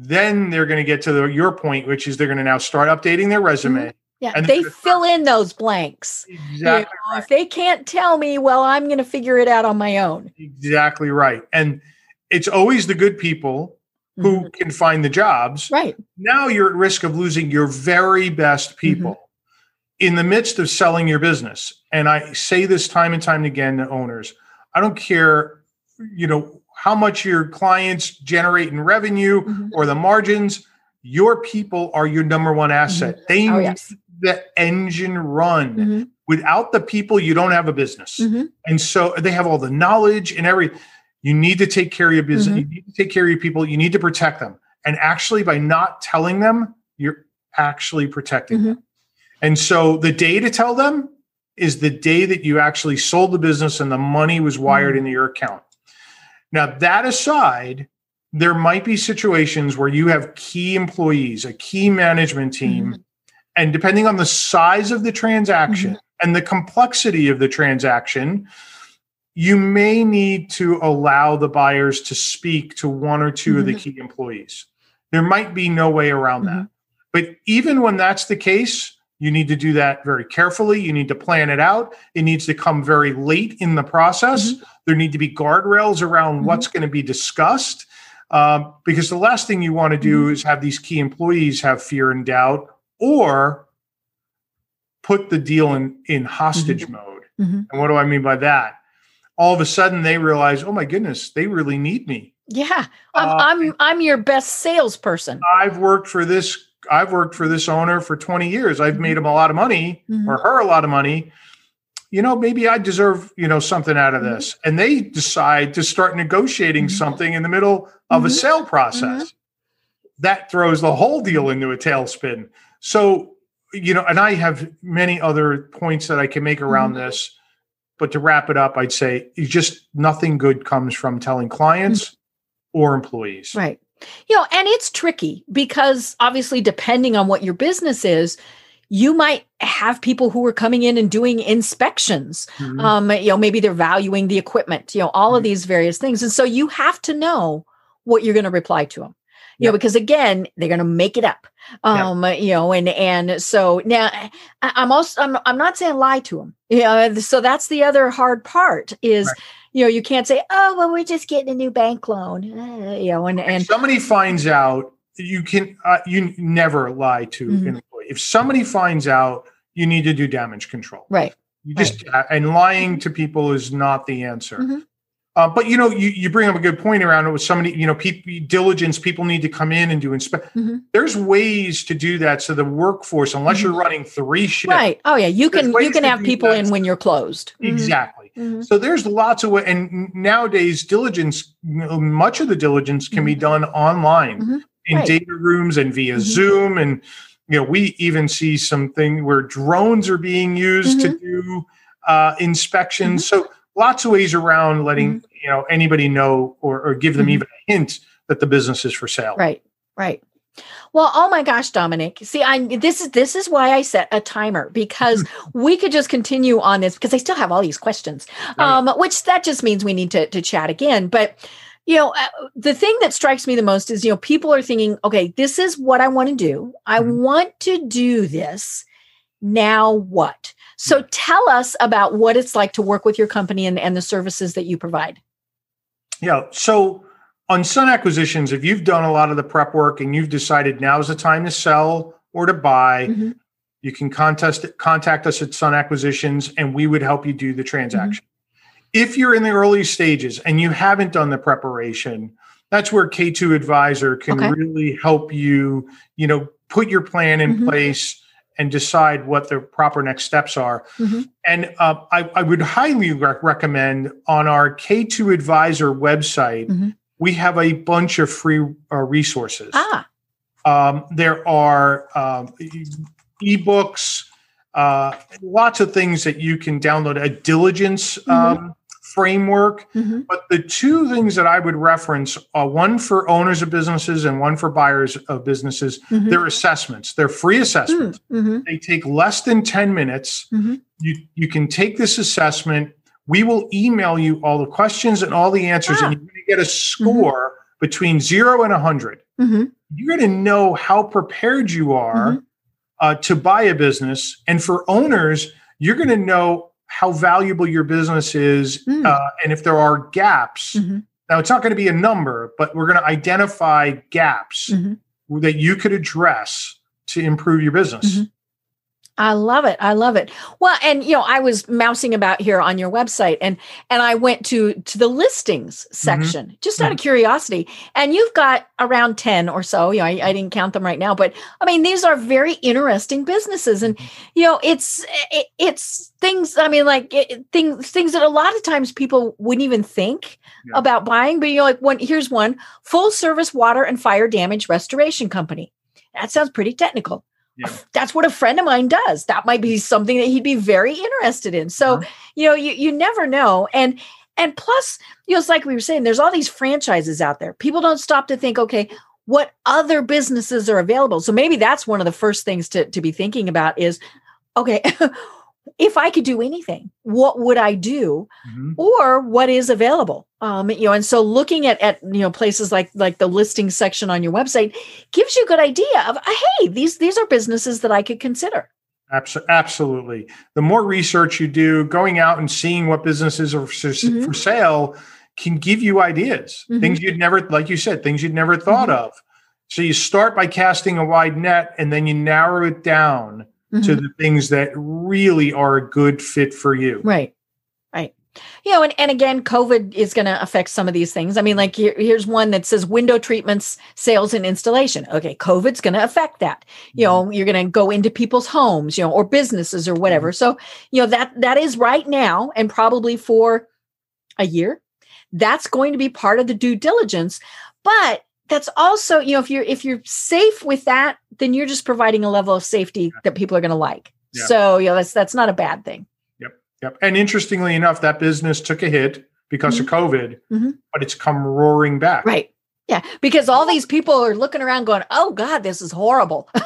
then they're going to get to the, your point, which is they're going to now start updating their resume. Mm-hmm. Yeah, and they fill in those blanks. Exactly. You know, right. If they can't tell me, well, I'm going to figure it out on my own. Exactly right. And it's always the good people who mm-hmm. can find the jobs. Right. Now you're at risk of losing your very best mm-hmm. people mm-hmm. in the midst of selling your business. And I say this time and time again to owners. I don't care, you know, how much your clients generate in revenue mm-hmm. or the margins. Your people are your number one asset. Mm-hmm. They oh, yes. the engine run. Mm-hmm. Without the people, you don't have a business. And so they have all the knowledge and every you need to take care of your business. Mm-hmm. You need to take care of your people. You need to protect them. And actually, by not telling them, you're actually protecting mm-hmm. them. And so the day to tell them is the day that you actually sold the business and the money was wired mm-hmm. into your account. Now, that aside, there might be situations where you have key employees, a key management team, mm-hmm. and depending on the size of the transaction mm-hmm. and the complexity of the transaction, you may need to allow the buyers to speak to one or 2 mm-hmm. of the mm-hmm. key employees. There might be no way around mm-hmm. that. But even when that's the case, you need to do that very carefully. You need to plan it out. It needs to come very late in the process. Mm-hmm. There need to be guardrails around mm-hmm. what's going to be discussed. Um, because the last thing you want to do mm-hmm. is have these key employees have fear and doubt or put the deal in, in hostage mode. And what do I mean by that? all of a sudden they realize, oh my goodness, they really need me. Yeah, I'm uh, I'm, I'm your best salesperson. I've worked for this. I've worked for this owner for 20 years. I've made mm-hmm. him a lot of money mm-hmm. or her a lot of money. You know, maybe I deserve you know something out of mm-hmm. this, and they decide to start negotiating mm-hmm. something in the middle of a mm-hmm. sale process. Mm-hmm. That throws the whole deal into a tailspin. So you know, and I have many other points that I can make around this but to wrap it up, I'd say just nothing good comes from telling clients mm-hmm. or employees. Right. You know, and it's tricky because obviously, depending on what your business is, you might have people who are coming in and doing inspections. Mm-hmm. Um, you know, maybe they're valuing the equipment, you know, all mm-hmm. of these various things. And so you have to know what you're going to reply to them you yep. know because again they're going to make it up um yep. you know and and so now I, am also I'm, I'm not saying lie to them yeah so that's the other hard part is right. you know you can't say oh well we're just getting a new bank loan uh, you know and and if somebody finds out you can uh, you never lie to mm-hmm. an if somebody finds out you need to do damage control right you just right. and lying to people is not the answer mm-hmm. Uh, but you know, you, you bring up a good point around it with somebody, you know, people diligence, people need to come in and do inspect. Mhm. There's ways to do that. So the workforce, unless you're running three shifts, Right. Oh yeah. You can you can have people that. in when you're closed. Mhm. exactly. Mhm. So there's lots of way, and nowadays diligence, much of the diligence can be done online in Right. data rooms and via. Zoom, and you know we even see something where drones are being used to Mm-hmm. do uh, inspections. So lots of ways around letting you know anybody know or, or give them Mhm. even a hint that the business is for sale. Right. Right. Well, oh my gosh, Domenic. See, I this is this is why I set a timer because we could just continue on this because I still have all these questions. Right. Um, which that just means we need to to chat again. But you know, uh, the thing that strikes me the most is you know people are thinking, okay, this is what I want to do. I Mhm. want to do this. Now what? So tell us about what it's like to work with your company and, and the services that you provide. Yeah. So on Sun Acquisitions, if you've done a lot of the prep work and you've decided now is the time to sell or to buy, Mhm. you can contest, contact us at Sun Acquisitions and we would help you do the transaction. If you're in the early stages and you haven't done the preparation, that's where K2Adviser can Okay. really help you, you know, put your plan in Mhm. place and decide what the proper next steps are. Mhm. And uh, I, I would highly rec- recommend on our K2Adviser website, Mhm. we have a bunch of free uh, resources. Ah, Um, there are um, ebooks, uh, lots of things that you can download, a diligence um, framework. mhm. But the two things that I would reference are one for owners of businesses and one for buyers of businesses. Mhm. They're assessments, they're free assessments. Mhm. They take less than 10 minutes. Mhm. You, you can take this assessment. We will email you all the questions and all the answers, Ah. and you're going to get a score between zero and 100 Mhm. you're going to know how prepared you are Mm-hmm. Uh, to buy a business. And for owners, you're going to know how valuable your business is. Mm. Uh, and if there are gaps, Mhm. now it's not going to be a number, but we're going to identify gaps Mhm. that you could address to improve your business. Mhm. I love it. I love it. Well, and you know, I was mousing about here on your website and and I went to to the listings mm-hmm. section just out of curiosity. And you've got around 10 or so. You know, I, I didn't count them right now, but I mean, these are very interesting businesses. And mm-hmm. you know, it's it, it's things, I mean, like it, things things that a lot of times people wouldn't even think Yeah. about buying. But you know, like one here's one full service water and fire damage restoration company. That sounds pretty technical Yeah. that's what a friend of mine does. That might be something that he'd be very interested in. So, Uh-huh. you know, you you never know. And and plus, you know, it's like we were saying, there's all these franchises out there. People don't stop to think, okay, what other businesses are available? So maybe that's one of the first things to, to be thinking about is, okay, if I could do anything, what would I do? Mhm. or what is available um you know and so looking at at you know places like like the listing section on your website gives you a good idea of hey these these are businesses that i could consider Absolutely. The more research you do, going out and seeing what businesses are for, Mhm. for sale can give you ideas, Mhm. things you'd never, like you said, things you'd never thought Mhm. of. So you start by casting a wide net and then you narrow it down to Mhm. the things that really are a good fit for you. right right. You know and, and again covid is going to affect some of these things. I mean like here, here's one that says window treatments sales and installation. Okay covid's going to affect that. You know you're going to go into people's homes you know or businesses or whatever. So you know that that is right now and probably for a year. That's going to be part of the due diligence but that's also you know if you're if you're safe with that then you're just providing a level of safety that people are going to like Yeah. so you know that's that's not a bad thing Yep. Yep. And interestingly enough, that business took a hit because of COVID, Mhm. but it's come roaring back. right yeah because all these people are looking around going oh god this is horrible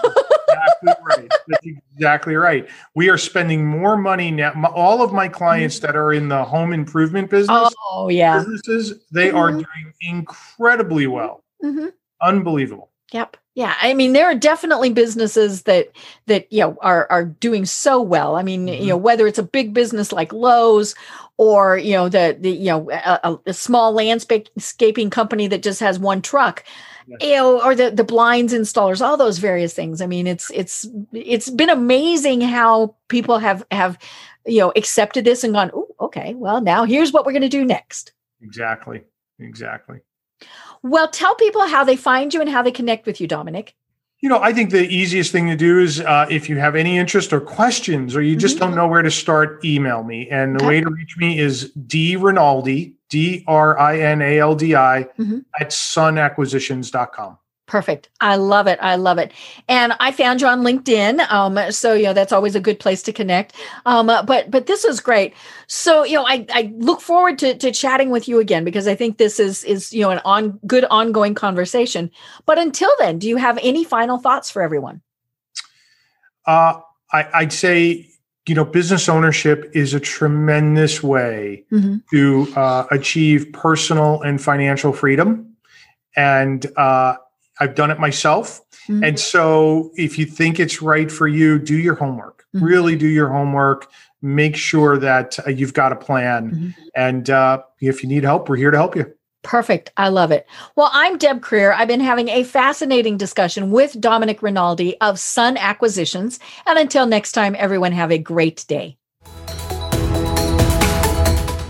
exactly right. That's exactly right. We are spending more money now. My, all of my clients that are in the home improvement business, oh yeah businesses, they are Mhm. doing incredibly well. Hmm Unbelievable. Yep. Yeah. I mean, there are definitely businesses that that you know are are doing so well. I mean, Mhm. you know, whether it's a big business like Lowe's or you know the the you know a, a- a small landscaping company that just has one truck, Yes. you know, or the the blinds installers, all those various things. I mean, it's it's it's been amazing how people have have you know accepted this and gone, oh, okay, well now here's what we're going to do next. Exactly. Exactly. Well, tell people how they find you and how they connect with you, Domenic. You know, I think the easiest thing to do is uh, if you have any interest or questions, or you just mm-hmm. don't know where to start, email me. And the okay. way to reach me is D Rinaldi, D R I N A L D I, mm-hmm. at sunacquisitions.com. Perfect. I love it. I love it. And I found you on LinkedIn. Um, so you know that's always a good place to connect. Um, but but this is great. So you know I, I look forward to, to chatting with you again because I think this is is you know an on good ongoing conversation. But until then, do you have any final thoughts for everyone? Uh, I, I'd say you know business ownership is a tremendous way mm-hmm. to uh, achieve personal and financial freedom and uh, I've done it myself. Mm-hmm. And so if you think it's right for you, do your homework. Mm-hmm. Really do your homework. Make sure that uh, you've got a plan. Mm-hmm. And uh, if you need help, we're here to help you. Perfect. I love it. Well, I'm Deb Krier. I've been having a fascinating discussion with Domenic Rinaldi of Sun Acquisitions. And until next time, everyone have a great day.